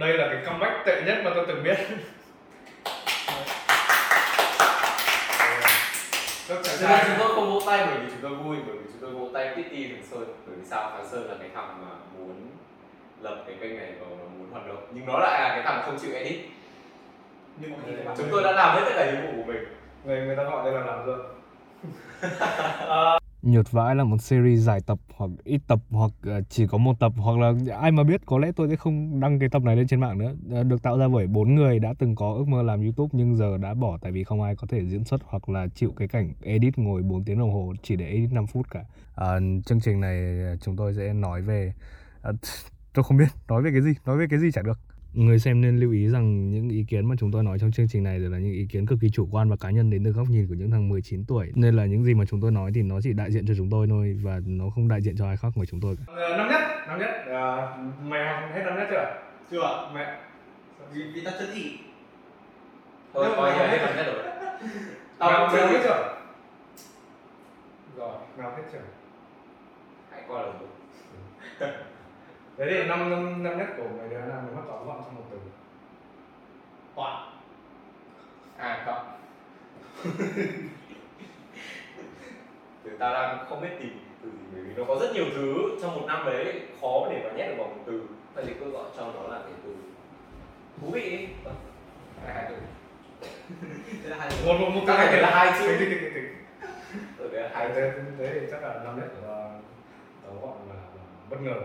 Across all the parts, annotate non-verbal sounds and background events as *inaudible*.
đây là cái comeback tệ nhất mà tôi từng biết. *laughs* Thực ra chúng tôi không vỗ tay bởi vì chúng tôi vui bởi vì chúng tôi vỗ tay Kitty Thằng Sơn bởi vì sao? Thằng Sơn là cái thằng mà muốn lập cái kênh này và nó muốn hoạt động. Nhưng nó lại là cái thằng không chịu edit. Nhưng chúng tôi đã làm hết tất cả nhiệm vụ của mình. Người người ta gọi đây là làm ruộng *laughs* Nhột vãi là một series dài tập hoặc ít tập hoặc ờ, chỉ có một tập hoặc là ai mà biết có lẽ tôi sẽ không đăng cái tập này lên trên mạng nữa. Ờ, được tạo ra bởi bốn người đã từng có ước mơ làm YouTube nhưng giờ đã bỏ tại vì không ai có thể diễn xuất hoặc là chịu cái cảnh edit ngồi 4 tiếng đồng hồ chỉ để edit 5 phút cả. À, chương trình này ờ, chúng tôi sẽ nói về à, *laughs* tôi không biết nói về cái gì, nói về cái gì chả được. Người xem nên lưu ý rằng những ý kiến mà chúng tôi nói trong chương trình này đều là những ý kiến cực kỳ chủ quan và cá nhân đến từ góc nhìn của những thằng 19 tuổi. Nên là những gì mà chúng tôi nói thì nó chỉ đại diện cho chúng tôi thôi Và nó không đại diện cho ai khác ngoài chúng tôi cả. Ờ, năm nhất năm nhất. Ờ, mày học hết năm nhất chưa? Chưa. Mẹ. Vì vì ta chân thị thôi coi hết phần nhất rồi. Tao học hết chưa? Chưa rồi nào hết chưa? Hãy coi là *laughs* đấy thì năm năm năm nhất của mày đứa nào mình bắt tóm gọn trong một từ hoạt à cộng *laughs* từ ta đang không biết tìm từ gì bởi vì nó có rất nhiều thứ trong một năm đấy khó để mà nhét được vào một từ. Vậy thì cứ gọi cho nó là cái từ thú vị Vâng. hai hai từ. *laughs* Thế là hai một một một cái này là hai chữ. từ đấy là hai hai thế thế thì chắc là năm nhất của tóm gọn là, là bất ngờ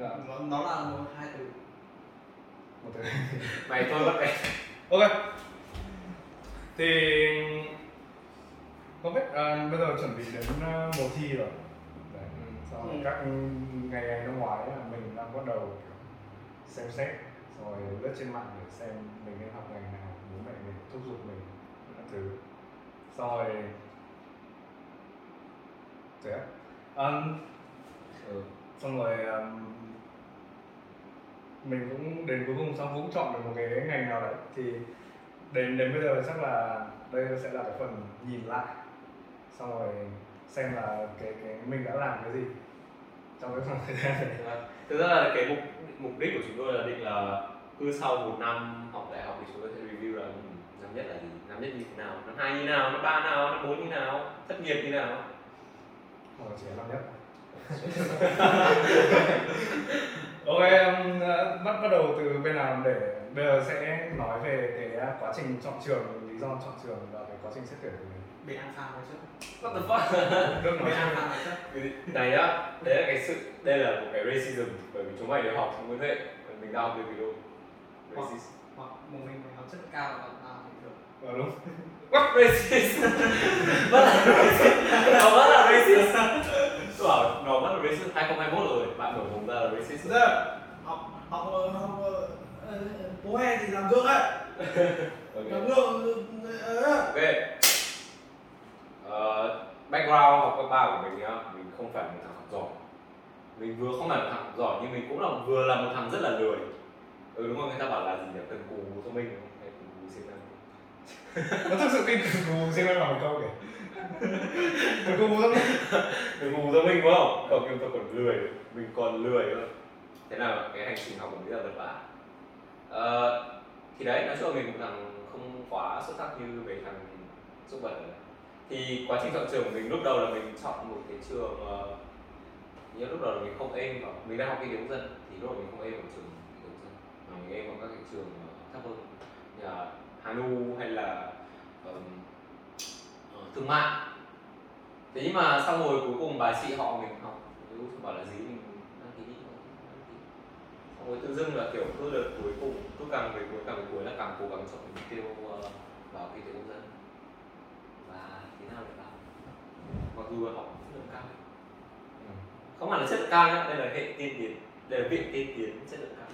nó, nó là một hai từ. Một từ. *laughs* Mày thôi bắt mày. Ok. Thì không biết à, bây giờ chuẩn bị đến à, mùa thi rồi. Đấy, sau Ừ. các ngày ngày năm ngoái là mình đang bắt đầu kiểu xem xét rồi lướt trên mạng để xem mình nên học ngành nào bố mẹ mình thúc giục mình các thứ. Rồi thế à, ừ. xong rồi um, mình cũng đến cuối cùng xong cũng chọn được một cái ngành nào đấy. Thì đến đến bây giờ chắc là đây sẽ là cái phần nhìn lại. Xong rồi xem là cái cái mình đã làm cái gì trong cái khoảng thời gian này. Thực ra là cái mục mục đích của chúng tôi là định là cứ sau một năm học đại học thì chúng tôi sẽ review là ừ, năm nhất là gì năm nhất như thế nào năm hai như nào năm ba nào năm bốn như nào thất nghiệp như nào. Hoặc là chỉ là năm nhất *laughs* ok um, bắt bắt đầu từ bên nào để bây giờ sẽ nói về cái quá trình chọn trường lý do chọn trường và cái quá trình xét tuyển của mình. Bên an pha nói trước. What the fuck? Đức nói bên an trước. Trước. Này á đấy là cái sự đây là một cái racism bởi vì chúng mày đều học trong Nguyễn Huệ còn mình đang học về video racist hoặc một mình phải học chất cao và tao bình thường Ờ, đúng. What racist? *laughs* Vẫn là racist. Nó vẫn là racist tôi bảo nó vẫn là racist 2021 rồi bạn nổi mồm ra là racist giờ học học học ờ, bố hè thì làm gương ấy *laughs* Ok. làm gương ờ, Ok. Ờ, background học cấp ba của mình nhá, mình không phải một thằng học giỏi. Mình vừa không phải một thằng học giỏi nhưng mình cũng là vừa là một thằng rất là lười. Ừ đúng không? Người ta bảo là gì nhỉ? Cần cù thông minh đúng không? Hay cần cù siêng năng. nó thực sự kinh cù xin em làm một câu kìa Cần cù lắm Cần cù thông minh đúng không? Còn chúng tôi còn lười, mình còn lười nữa. Thế là cái hành trình học của mình rất là vất vả. Ờ, thì đấy, nói chung là mình một thằng không quá xuất sắc như về thằng vật rồi. thì quá trình chọn trường của mình lúc đầu là mình chọn một cái trường uh, nhớ lúc đầu là mình không aim vào mình đang học kinh tế quốc dân thì lúc đầu mình không aim vào trường kinh tế quốc dân mà mình aim vào các cái trường ờ, thấp hơn như là Hanu hay là ờ, thương mại. Thế nhưng mà xong rồi cuối cùng bà chị họ mình học nếu bảo là gì mình đăng ký đi xong rồi tự dưng là kiểu cứ đợt cuối cùng cứ càng về cuối càng về cuối là càng cố gắng chọn mục tiêu ờ, vào kinh tế quốc dân. Và thế nào để vào? Mặc dù là học chất lượng cao. Không hẳn là chất lượng cao nhá đây là hệ tiên tiến đây là viện tiên tiến chất lượng cao.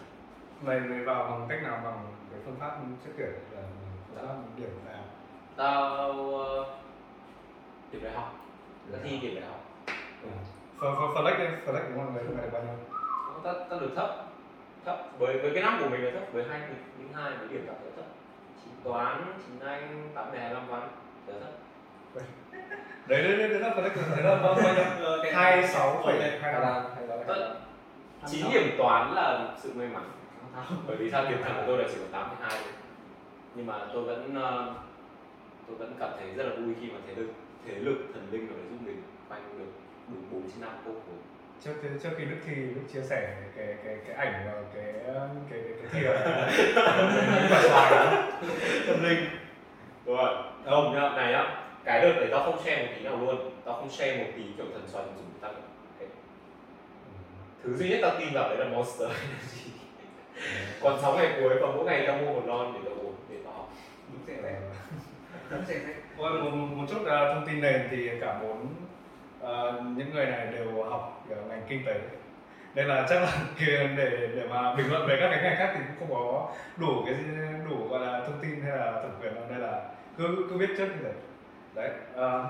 Mày mày vào bằng cách nào bằng cái phương pháp xét tuyển là phương pháp điểm nào? Tao ờ, điểm đại học là thi điểm đại học phần phần phần lách đi phần lách đúng không được bao nhiêu ta ta được thấp thấp với với cái năm của mình là thấp với hai linh hai với điểm học là thấp chỉ toán chính anh tám hai năm văn là thấp đấy đấy đấy đấy là phần lách đấy là bao bao nhiêu Ờ, hai sáu phẩy hai Tất chín điểm toán là sự may mắn bởi vì sao điểm thẳng của tôi là chỉ có 82 thôi nhưng mà tôi vẫn ờ, tôi vẫn cảm thấy rất là vui khi mà thế lực thế lực thần linh nó giúp mình quanh được đủ 4 trên 5 câu cuối trước trước khi đức thi đức chia sẻ cái cái cái ảnh và cái cái cái, cái thìa. Quả xoài tâm linh. Đúng rồi không nhá này nhá cái đợt đấy tao không share một tí nào luôn. Tao không share một tí kiểu thần xoài dùng tao. Đấy. thứ duy nhất tao tin vào đấy là monster energy. *laughs* Còn 6 ngày cuối và mỗi ngày tao mua một lon để tao uống để tao học. Đúng rẻ rẻ đúng rẻ rẻ Ôi, một, một chút uh, thông tin nền thì cả bốn uh, những người này đều học ở ngành kinh tế. Nên là chắc là *laughs* để để mà bình luận về các cái ngành khác thì cũng không có đủ cái đủ gọi là thông tin hay là thẩm quyền đâu. Nên là cứ cứ biết trước như thế đấy uh,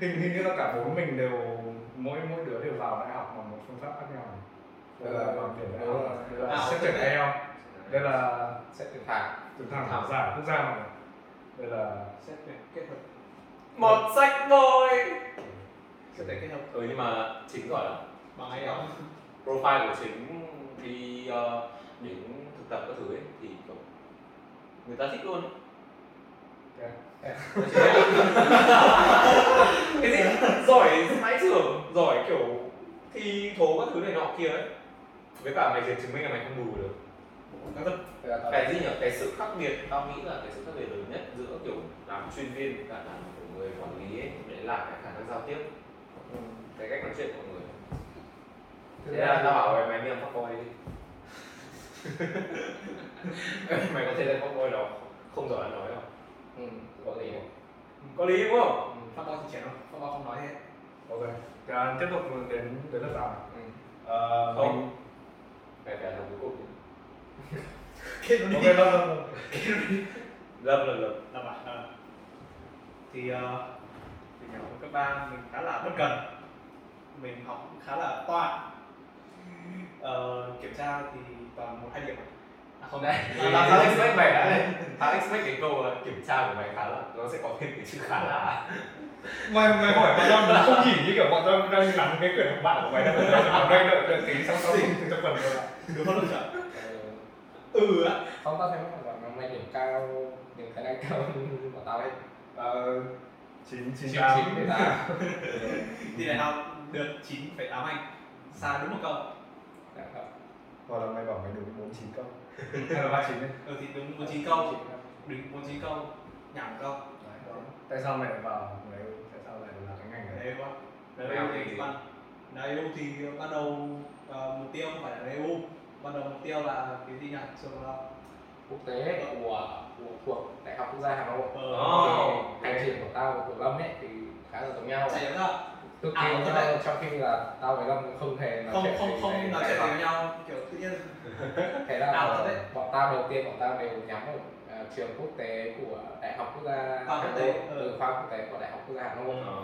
hình hình như là cả bốn mình đều mỗi mỗi đứa đều vào đại học bằng một phương pháp khác nhau. Đây là bằng điểm đại học. Đây là xét tuyển. IELTS đây là sẽ tuyển thẳng tuyển thẳng thẳng giải quốc gia mà đây là xét tuyển kết hợp. Một sách thôi. Xét tuyển kết hợp. Ừ nhưng mà chính gọi là bằng ai đó. profile của chính đi ờ, đến thực tập các thứ ấy thì kiểu người ta thích luôn ấy. Yeah. cái gì? Giỏi mãi trưởng giỏi kiểu thi thố các thứ này nọ kia ấy. Với cả mày việc chứng minh là mày không đủ được cái gì nhỉ? Cái sự khác biệt tao nghĩ là cái sự khác biệt lớn nhất giữa kiểu làm chuyên viên cả làm kiểu người quản lý ấy đấy là cái khả năng giao tiếp. Cái cách nói chuyện của mọi người. Thế là tao bảo mày mày đi làm fuckboy đi. *laughs* Mày có thể lên fuckboy đó không? Giỏi ăn nói không? Ừ, có gì không? có lý đúng không? Phát bao thì trẻ không phát bao không nói hết. Ok. À, tiếp tục đến đến lượt tao. Ừ. Ờ, Không. mình- mày phải làm cuối cùng ok đi. vâng vâng lâm lâm lâm là bạn ờ. thì ờ, thì nhỏ cấp ba mình khá là bất cần. Mình học khá là toan ờ, kiểm tra thì toàn một hai điểm. À, không đấy. *laughs* Tao tao expect mày đã tao expect cái câu là kiểm tra của mày khá là nó sẽ có thêm cái chữ khá là. Mày mày hỏi bọn tao mình không nhìn như kiểu bọn tao đang nắm cái quyển học bạ của mày đang đây đợi đợi tí sau sau thì trong phần rồi đúng không được Ờ, ừ á. Không tao thấy bọn năm nay điểm cao điểm khả năng cao *laughs* của tao ấy Ờ, chín chín chín tám. chín tám *laughs* thì đại học được 9,8 anh. Xa đúng một câu? Dạ, không. hoặc là mày bảo mày đúng bốn chín câu. Hay *laughs* là ba chín đấy. Ừ thì đúng 49 câu. Đúng 49 câu. Nhảm câu. Đấy, tại sao mày lại vào đấy tại sao lại là cái ngành đấy? Đấy quá đấy thì thì- ban học thì ban đầu ờ, mục tiêu không phải là EU ban đầu mục tiêu là cái gì nhỉ? Trường là quốc tế. Của, của thuộc đại học quốc gia hà nội. Ờ, Oh. hành trình của tao và của lâm ấy thì khá là giống nhau. Chạy ra cực À, kỳ thật nhau trong khi là tao với lâm không hề nói không chuyện không không nói chuyện với nhau kiểu tự nhiên. *laughs* Thế là À, bọn, đấy. bọn tao đầu tiên bọn tao đều nhắm vào ờ, trường quốc tế của đại học quốc gia Khoa hà nội. ừ. từ khoa quốc tế của đại học quốc gia hà nội. Ờ.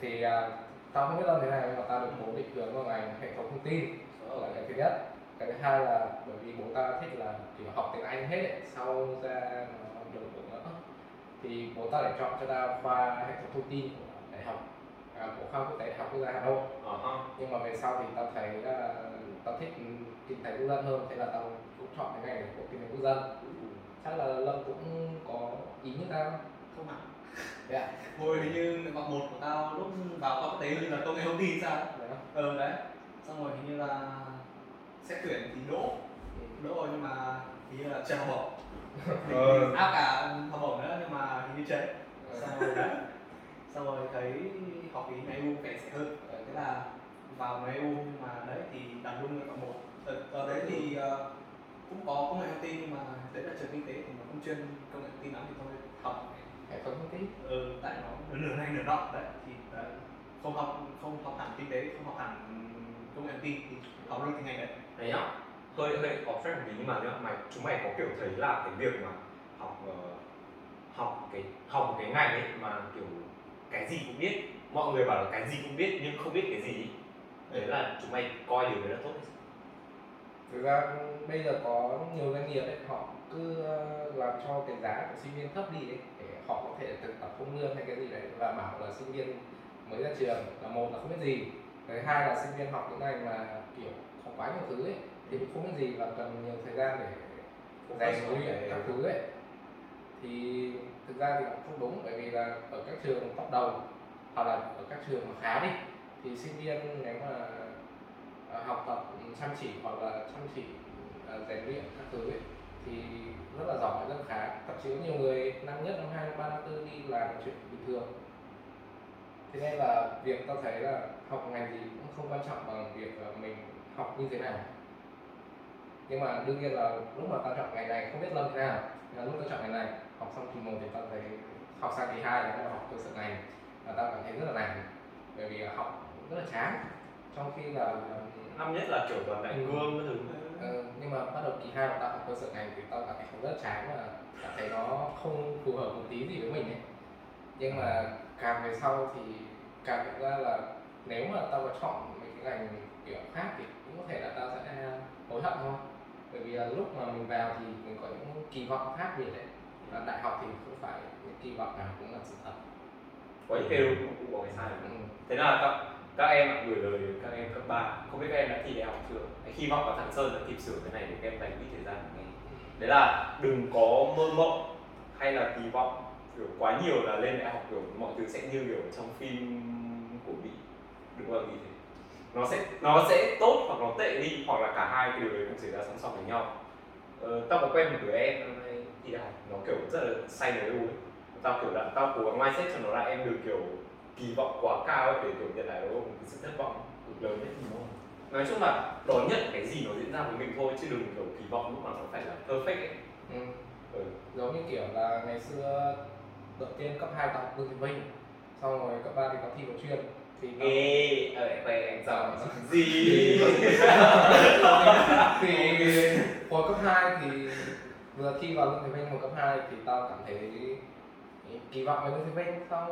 thì à, tao không biết lâm thế này nhưng mà tao được bố định hướng vào ngành hệ thống thông tin. Là cái thứ nhất cái thứ hai là bởi vì bố tao thích là kiểu học tiếng anh hết ấy, sau ra nó được bổ nữa. Thì bố tao để chọn cho tao khoa hệ thống thông tin của đại học à, của khoa quốc tế đại học quốc gia hà nội. Ha. nhưng mà về sau thì tao thấy là tao thích kinh tế quốc dân hơn thế là tao cũng chọn cái ngành của kinh tế quốc dân. Chắc là lâm cũng có ý như tao. Không hẳn. *laughs* Dạ. Hồi như vọng một của tao lúc vào khoa quốc tế là công nghệ thông tin sao ấy. đấy không? ờ đấy. Xong rồi hình như là xét tuyển thì đỗ. Đỗ rồi nhưng mà như là trượt học bổng. *laughs* Ờ. áp cả học bổng nữa nhưng mà hình như trễ xong rồi xong rồi thấy học phí ngày u phải rẻ hơn. Thế là vào ngày u nhưng mà đấy thì đặt luôn nguyện vọng một. Ở, ở đấy thì ờ, cũng có công nghệ thông tin nhưng mà đấy là trường kinh tế thì nó không chuyên công nghệ thông tin lắm thì thôi học. Hệ thống thông tin. Ừ, tại nó nửa này nửa nọ đấy. Thì đấy, không học không học hẳn kinh tế không học hẳn công nghệ thông tin thì học luôn cái ngành đấy này nhá, hơi hơi off track một tí nhưng mà nhá, mày chúng mày có kiểu thấy là cái việc mà học uh, học cái học một cái ngành ấy mà kiểu cái gì cũng biết, mọi người bảo là cái gì cũng biết nhưng không biết cái gì. Đấy là chúng mày coi điều đấy là tốt thực ra bây giờ có nhiều doanh nghiệp ấy họ cứ ờ, làm cho cái giá của sinh viên thấp đi ấy để họ có thể thực tập không lương hay cái gì đấy và bảo là sinh viên mới ra trường là một là không biết gì cái hai là sinh viên học những ngành mà kiểu quá nhiều thứ ấy thì cũng không có gì và cần nhiều thời gian để rèn luyện các thứ ấy. Thì thực ra thì cũng không đúng bởi vì là ở các trường top đầu hoặc là ở các trường mà khá đi thì sinh viên nếu mà à, học tập chăm chỉ hoặc là chăm chỉ à, rèn luyện các thứ ấy, thì rất là giỏi rất khá. Thậm chí có nhiều người năm nhất năm hai năm ba năm tư đi làm là chuyện bình thường. Thế nên là việc tao thấy là học ngành gì cũng không quan trọng bằng việc mình học như thế nào. Nhưng mà đương nhiên là lúc mà tao chọn ngành này không biết lâm thế nào nhưng mà lúc tao chọn ngành này học xong kỳ một thì tao thấy học sang kỳ hai là học cơ sở ngành và tao cảm thấy rất là nản bởi vì học rất là chán. Trong khi là năm nhất là kiểu toàn đại cương cái thứ. Ờ, nhưng mà bắt đầu kỳ hai mà tao học cơ sở ngành thì tao cảm thấy không rất chán và cảm thấy nó không phù hợp một tí gì với mình ấy. Nhưng mà càng về sau thì càng nhận ra là nếu mà tao có chọn mấy cái ngành kiểu khác thì có thể là tao sẽ hối hận thôi bởi vì là lúc mà mình vào thì mình có những kỳ vọng khác biệt đấy. Và đại học thì không phải những kỳ vọng nào cũng là sự thật. Có những đúng cũng có cái sai. Ừ. thế là các các em gửi lời các em cấp 3 không biết các em đã thi đại học chưa? Hãy hy vọng là thằng sơn đã kịp sửa cái này để các em dành ít thời gian. Nghe đấy là đừng có mơ mộng hay là kỳ vọng kiểu quá nhiều là lên đại học kiểu mọi thứ sẽ như kiểu trong phim của mỹ. Đừng bao giờ nghĩ thế nó sẽ nó sẽ tốt hoặc nó tệ đi hoặc là cả hai cái điều đấy cũng xảy ra song song với nhau. Ờ, tao có quen một đứa em năm nay thi đại học nó kiểu rất là say nói ấy. Tao kiểu là tao cố gắng mindset cho nó là em đừng kiểu kỳ vọng quá cao ấy để kiểu nhận lại nó một cái sự thất vọng cực lớn ấy nói chung là đón nhận cái gì nó diễn ra với mình thôi chứ đừng kiểu kỳ vọng lúc nào nó phải là perfect ấy. Ừ. ừ. giống như kiểu là ngày xưa đầu tiên cấp 2 tao học Lương Thế Vinh xong rồi cấp 3 thì có thi vào chuyên thì tao- ê ở khoe anh giỏi gì? Thì hồi cấp 2 thì vừa thi vào Lương Thế Vinh hồi cấp 2 thì tao cảm thấy kỳ vọng với Thế Vinh. Xong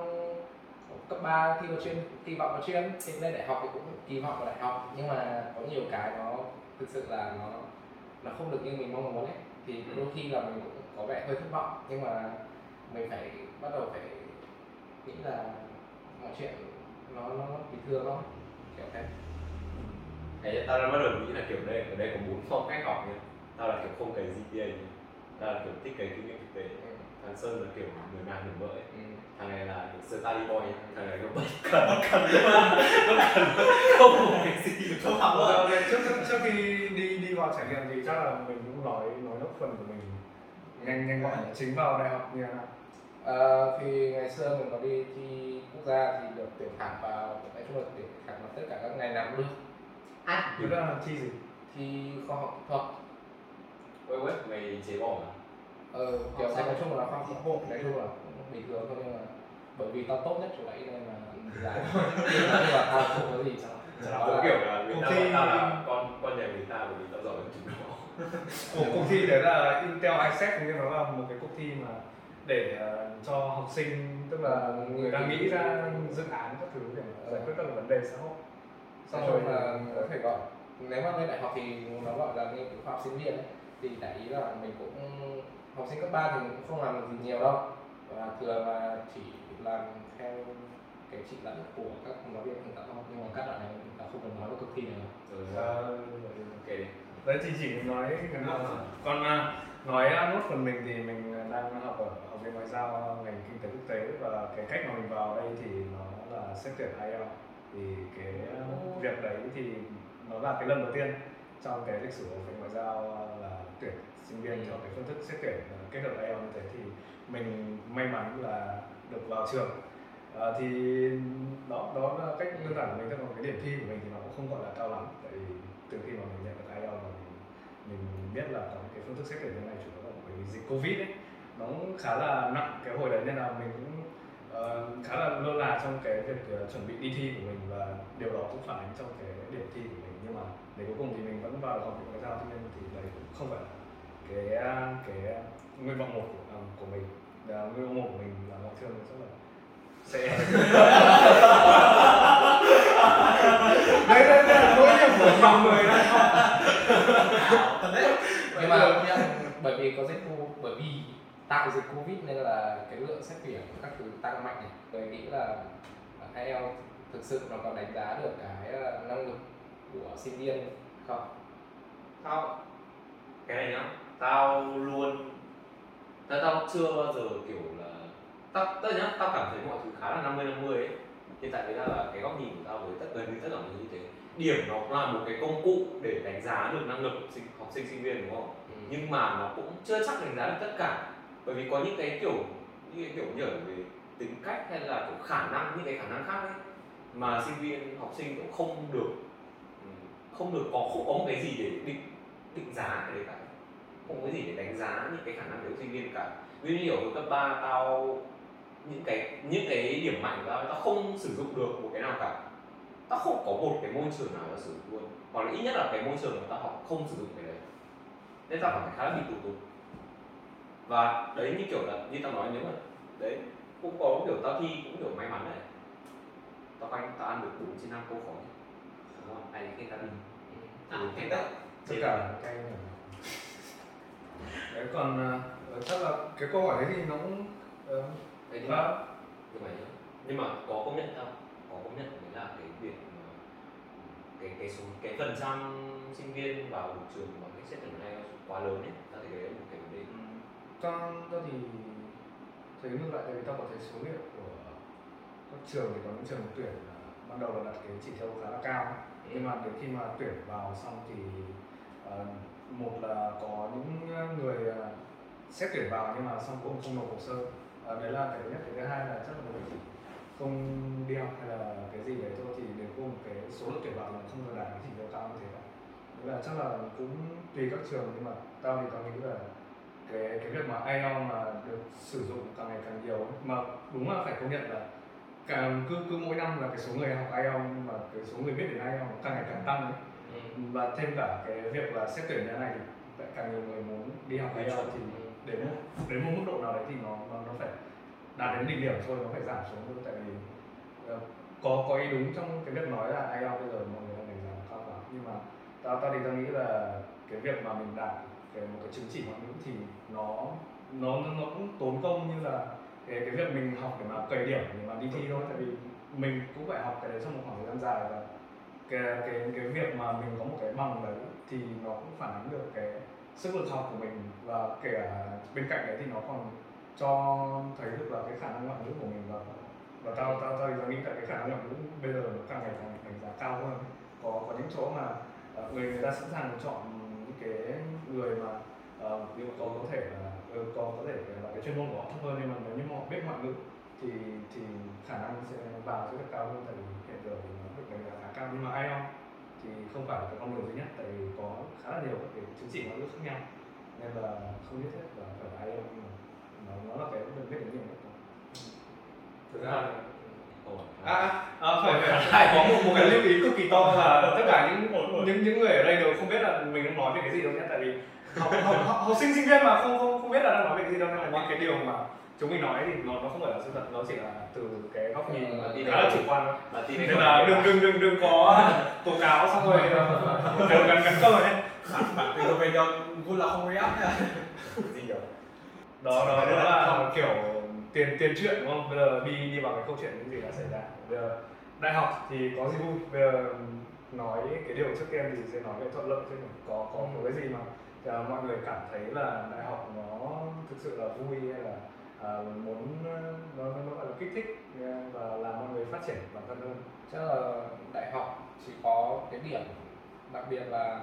cấp 3 thi vào chuyên kỳ vọng vào chuyên. Thì lên đại học thì cũng kỳ vọng vào đại học nhưng mà có nhiều cái nó thực sự là nó nó không được như mình mong muốn ấy. Thì đôi khi là mình cũng có vẻ hơi thất vọng nhưng mà mình phải bắt đầu phải nghĩ là mọi chuyện nó nó bình thường thôi kiểu thế. Đấy, tao đã bắt đầu nghĩ là kiểu đây ở đây có bốn phong cách học nhá. Tao là kiểu không cái GPA nhá. Tao là kiểu thích cái kinh nghiệm thực tế. Thằng sơn là kiểu người nào người vợ ừ. thằng này là kiểu study boy thằng này nó bất cần bất cần bất cần không có cái gì không học Ờ, trước trước khi đi đi vào trải nghiệm thì chắc là mình cũng nói nói góc phần của mình. Nhanh nhanh gọn chính vào đại học như thế nào Ờ, thì ngày xưa mình có đi thi quốc gia thì được tuyển thẳng vào nói chung là tuyển thẳng vào tất cả các ngành nào cũng được. À. Thực ra là thi gì? thi khoa học kỹ thuật. Quay web mày chế bỏ mà ờ, kiểu nói chung là khoa học kỹ thuật nói chung là cũng bình thường thôi nhưng mà bởi vì tao tốt nhất chỗ đấy nên là giải *laughs* nhưng mà tao không có gì trong Tao có kiểu là người ta Cuộc thi- tao là con con nhà người ta bởi vì tao giỏi hơn chúng nó. Cuộc, thi đấy là Intel ISEC nhưng nó là một cái cuộc thi mà để ờ, cho học sinh tức là người ta nghĩ ra dự án các thứ để giải quyết các vấn đề xã hội. Xong xong rồi là có thể gọi nếu mà lên đại học thì nó gọi là nghiên cứu khoa học sinh viên ấy, thì đại ý là mình cũng học sinh cấp 3 thì cũng không làm được gì nhiều đâu. Và thường là chỉ làm theo cái chỉ dẫn của các giáo viên hướng dẫn thôi nhưng mà các đoạn này chúng ta không cần nói về cuộc thi này rồi Ờ, ok đi. Đấy thì chỉ nói còn à, nói nốt phần mình thì mình đang học ở học viện ngoại giao ngành kinh tế quốc tế và cái cách mà mình vào đây thì nó là xét tuyển IELTS thì cái uh, việc đấy thì nó là cái lần đầu tiên trong cái lịch sử của viện ngoại giao là tuyển sinh viên theo cái phương thức xét tuyển kết hợp IELTS như thế. Thì mình may mắn là được vào trường. À, thì đó đó là cách đơn giản của mình. Còn cái điểm thi của mình thì nó cũng không gọi là cao lắm tại vì từ khi mà mình nhận được mình, biết là có cái phương thức xét tuyển như này chủ yếu là bởi vì dịch covid ấy nó cũng khá là nặng cái hồi đấy nên là mình cũng uh, khá là lơ là trong cái việc uh, chuẩn bị đi thi của mình và điều đó cũng phản ánh trong cái điểm thi của mình. Nhưng mà để cuối cùng thì mình vẫn vào học viện ngoại giao tuy nhiên thì đấy cũng không phải là cái ờ, cái nguyện vọng một của, um, của mình. Là nguyện vọng một của mình là ngoại thương rất là sẽ *laughs* đấy đấy đấy nỗi niềm của nhiều người đấy thật đấy. Nhưng mà bởi vì có dịch covid bởi vì tạo dịch covid nên là cái lượng xét tuyển các thứ tăng mạnh này. Tôi nghĩ là IELTS thực sự nó có đánh giá được cái ờ, năng lực của sinh viên không? Tao cái này nhá tao luôn tao, tao chưa bao giờ kiểu là tao tao nhá tao cảm thấy mọi thứ khá là 50 50 ấy. Hiện tại đấy là, là cái góc nhìn của tao với tất gần như tất cả mọi thứ như thế điểm nó là một cái công cụ để đánh giá được năng lực sinh, học sinh sinh viên đúng không? Ừ. nhưng mà nó cũng chưa chắc đánh giá được tất cả. Bởi vì có những cái kiểu những cái kiểu như ở về tính cách hay là kiểu khả năng những cái khả năng khác ấy mà sinh viên học sinh cũng không được ừ, không được có không có một cái gì để định định giá cái đấy cả. Không có cái gì để đánh giá những cái khả năng của sinh viên cả. Ví dụ ở cấp 3 tao những cái những cái điểm mạnh của tao tao không sử dụng được một cái nào cả tao không có một cái môi trường nào tao sử dụng luôn. Hoặc là ít nhất là cái môi trường mà tao học không sử dụng cái đấy. Nên tao cảm thấy khá là bị tù tụt và đấy như kiểu là như tao nói nếu mà đấy cũng có kiểu tao thi cũng kiểu may mắn này. Tao anh tao ăn được bốn trên năm câu khó đúng không? Ai khi tao đi. À, Ừ, thế đấy. tất cả là cay nhỉ đấy còn ờ, chắc là cái câu hỏi đấy thì nó cũng ờ, đấy nhưng mà nhưng mà nhá nhưng mà có công nhận không có công nhận đấy là cái việc mà cái cái số cái phần trăm sinh viên vào một trường bằng cách xét tuyển này quá lớn ấy ta thấy đấy là một cái vấn đề. Cho tôi thì thấy ngược lại tại vì tao có thấy số liệu của các trường thì có những trường tuyển ban đầu là đặt cái chỉ tiêu khá là cao. Nhưng mà đến khi mà tuyển vào xong thì ờ, một là có những người ờ, xét tuyển vào nhưng mà xong cũng không nộp hồ sơ. Ờ, đấy là cái thứ nhất. Cái thứ hai là chắc là bởi vì không đi học hay là cái gì đấy thôi thì đến cùng cái số lượng tuyển vào thì nó không được đạt cái chỉ tiêu cao như thế cả Thế là chắc là cũng tùy các trường nhưng mà tao thì tao nghĩ là cái cái việc mà IELTS mà được sử dụng càng ngày càng nhiều mà đúng là phải công nhận là càng cứ cứ mỗi năm là cái số người học IELTS mà cái số người biết đến IELTS càng ngày càng tăng ấy. và thêm cả cái việc là xét tuyển như thế này thì lại càng nhiều người muốn đi học IELTS thì đến một đến một mức độ nào đấy thì nó nó, nó phải đạt đến đỉnh điểm thôi, nó phải giảm xuống luôn, tại vì ờ, có có ý đúng trong cái việc nói là IELTS bây giờ mọi người đang đánh giá cao quá nhưng mà tao tao thì tao nghĩ là cái việc mà mình đạt cái một cái chứng chỉ ngoại ngữ thì nó nó nó cũng tốn công như là cái cái việc mình học để mà cày điểm, để mà đi thi thôi. Tại vì mình cũng phải học cái đấy trong một khoảng thời gian dài và cái cái cái việc mà mình có một cái bằng đấy thì nó cũng phản ánh được cái sức lực học của mình và kể cả bên cạnh đấy thì nó còn cho thấy được là cái khả năng ngoại ngữ của mình và và tao tao tao tao nghĩ là cái khả năng ngoại ngữ bây giờ nó càng ngày càng đánh giá cao hơn. Có có những chỗ mà ờ, người người ta sẵn sàng chọn những cái người mà uh, ví dụ có có thể là ừ, có có thể là cái chuyên môn của họ thấp hơn nhưng mà nếu như họ biết ngoại ngữ thì thì khả năng sẽ vào sẽ được cao hơn tại vì hiện giờ thì nó được đánh giá khá cao. Nhưng mà IELTS thì không phải là cái con đường duy nhất tại vì có khá là nhiều các cái chứng chỉ ngoại ngữ khác nhau. Nên là không nhất thiết là phải là IELTS nó, nó là cái được biết đến nhiều. Nhất thực ra là Ồ, à, à phải phải, phải có một, một cái lưu ý cực kỳ to. Là tất cả những những những người ở đây đều không biết là mình đang nói về cái gì đâu nhé tại vì học, học, học, học sinh sinh viên mà không không không biết là đang nói về cái gì đâu nên là những cái điều mà chúng mình nói thì nó nó không phải là sự thật nó chỉ là từ cái góc nhìn mà Ừ. khá là chủ quan thôi. Nên là đừng đừng đừng đừng có tố cáo xong rồi đều gắn gắn cờ nhé bạn từ về cho vui là không react *laughs* đó đó đó là kiểu tiền tiền chuyện đúng không? Bây giờ đi đi vào cái câu chuyện những gì đã xảy ra. Bây giờ đại học thì có gì vui? Bây giờ nói cái điều trước tiên thì sẽ nói về thuận lợi chứ có có có cái gì mà à, mọi người cảm thấy là đại học nó thực sự là vui hay là à, muốn nó nó gọi là kích thích ờ, và làm mọi người phát triển bản thân hơn? Chắc là đại học chỉ có cái điểm đặc biệt là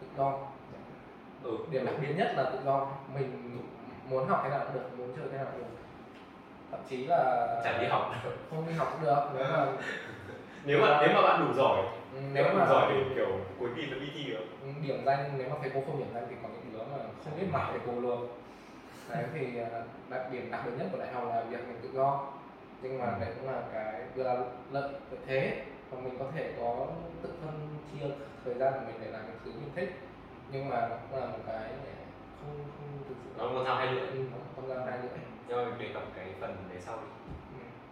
tự do. Ừ. Điểm đặc biệt nhất là tự do. Mình muốn học cái nào cũng được muốn chơi cái nào cũng được thậm chí là Chả đi học. không đi học cũng được nếu mà *laughs* nếu mà nếu mà bạn đủ giỏi ừ, nếu nếu mà giỏi thì kiểu cuối kỳ vẫn đi thi được. Ừ, điểm danh nếu mà thầy cô không điểm danh thì có những đứa mà không biết mặt thầy cô luôn. Đấy thì à, đặc điểm đặc biệt nhất của đại học là việc mình tự do. Nhưng mà đấy cũng là cái vừa là lợi lợi thế. Và mình có thể có tự phân chia thời gian của mình để làm những thứ mình thích. Nhưng mà nó cũng là một cái để không không thực sự. Nó là con dao hai lưỡi. Ừ, nó không ra hai lưỡi. Nhưng mà đề cập cái phần đấy sau đi.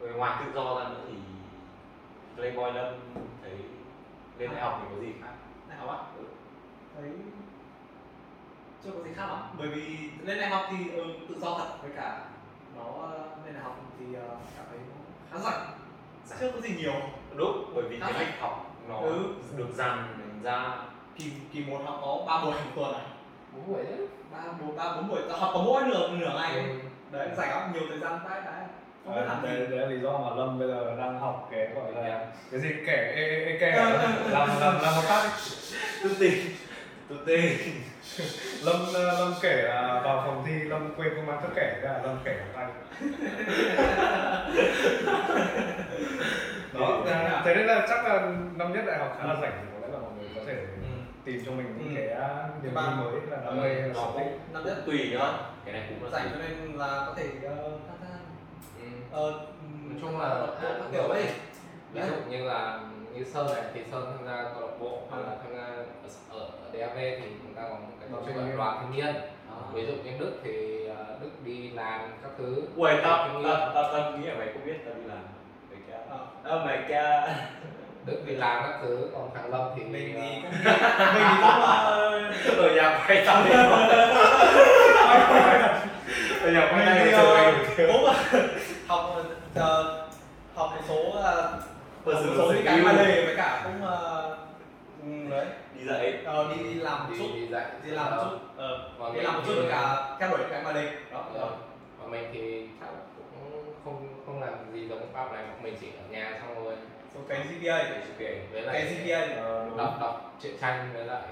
Ừ. Rồi ngoài tự do ra nữa thì Playboy Lâm thấy lên đại học thì có gì khác? Đại học á? Ừ. thấy chưa có gì khác lắm bởi vì lên đại học thì ừ, tự do thật với cả nó lên đại học thì ờ, cảm thấy nó khá rảnh Rảnh. chưa có gì nhiều. Đúng bởi vì cái lịch học nó Ừ. được dàn ra. Kỳ kỳ một học có ba buổi một tuần à bốn buổi chứ ba bốn ba bốn buổi học có mỗi nửa nửa ngày. Ừ. đấy rảnh lắm nhiều thời gian đấy đấy không biết làm đấy, gì. đấy là lý do mà Lâm bây giờ đang học cái gọi là cái gì kẻ ê, ê, Ờ, làm làm làm một phát tự tin. Tự tin. *laughs* Lâm ờ, Lâm kể là vào phòng thi Lâm quên không mang thước kẻ. Ra Lâm kể bằng tay. *laughs* Đó à, thế nên là chắc là năm nhất đại học khá là rảnh có lẽ là mọi người có thể tìm cho mình những Ừ. cái à, niềm vui mới là đam mê hay là nó sở thích cũng năm nhất tùy nhá cái này cũng là rảnh cho nên là có thể ờ, tham gia ừ. ờ, nói chung là các kiểu ấy. ví dụ như là như sơn này thì sơn tham gia câu lạc bộ hoặc là tham gia ở, ở DAV thì chúng ta có một cái tổ chức Đoàn thanh gọi niên. đoàn thanh niên. Ví dụ như Đức thì ờ, Đức đi làm các thứ. Ui, tao, tao, tao, nghĩ là mày không biết tao đi làm. Mày kia Ờ. Ờ, mày kia *laughs* Đức đi làm các thứ còn thằng Lâm thì mình thì cũng mình thì cũng ờ, *laughs* Ở nhà quay tao đi Ở nhà quay tay mày cũng học ờ, học một số ờ, học một số những cái mà đề với cả cũng ừ, đấy. Đi dậy ờ, đi làm một đi, chút. đi dạy. Đi làm một chút. Ờ, đi làm một chút với cả theo đuổi cái mà đề đó. Và mình thì cũng không không làm gì giống Pháp này. Mình chỉ ở nhà xong rồi số cái GPA để sự kiện với cái lại GPA Ờ, đọc đọc truyện tranh với lại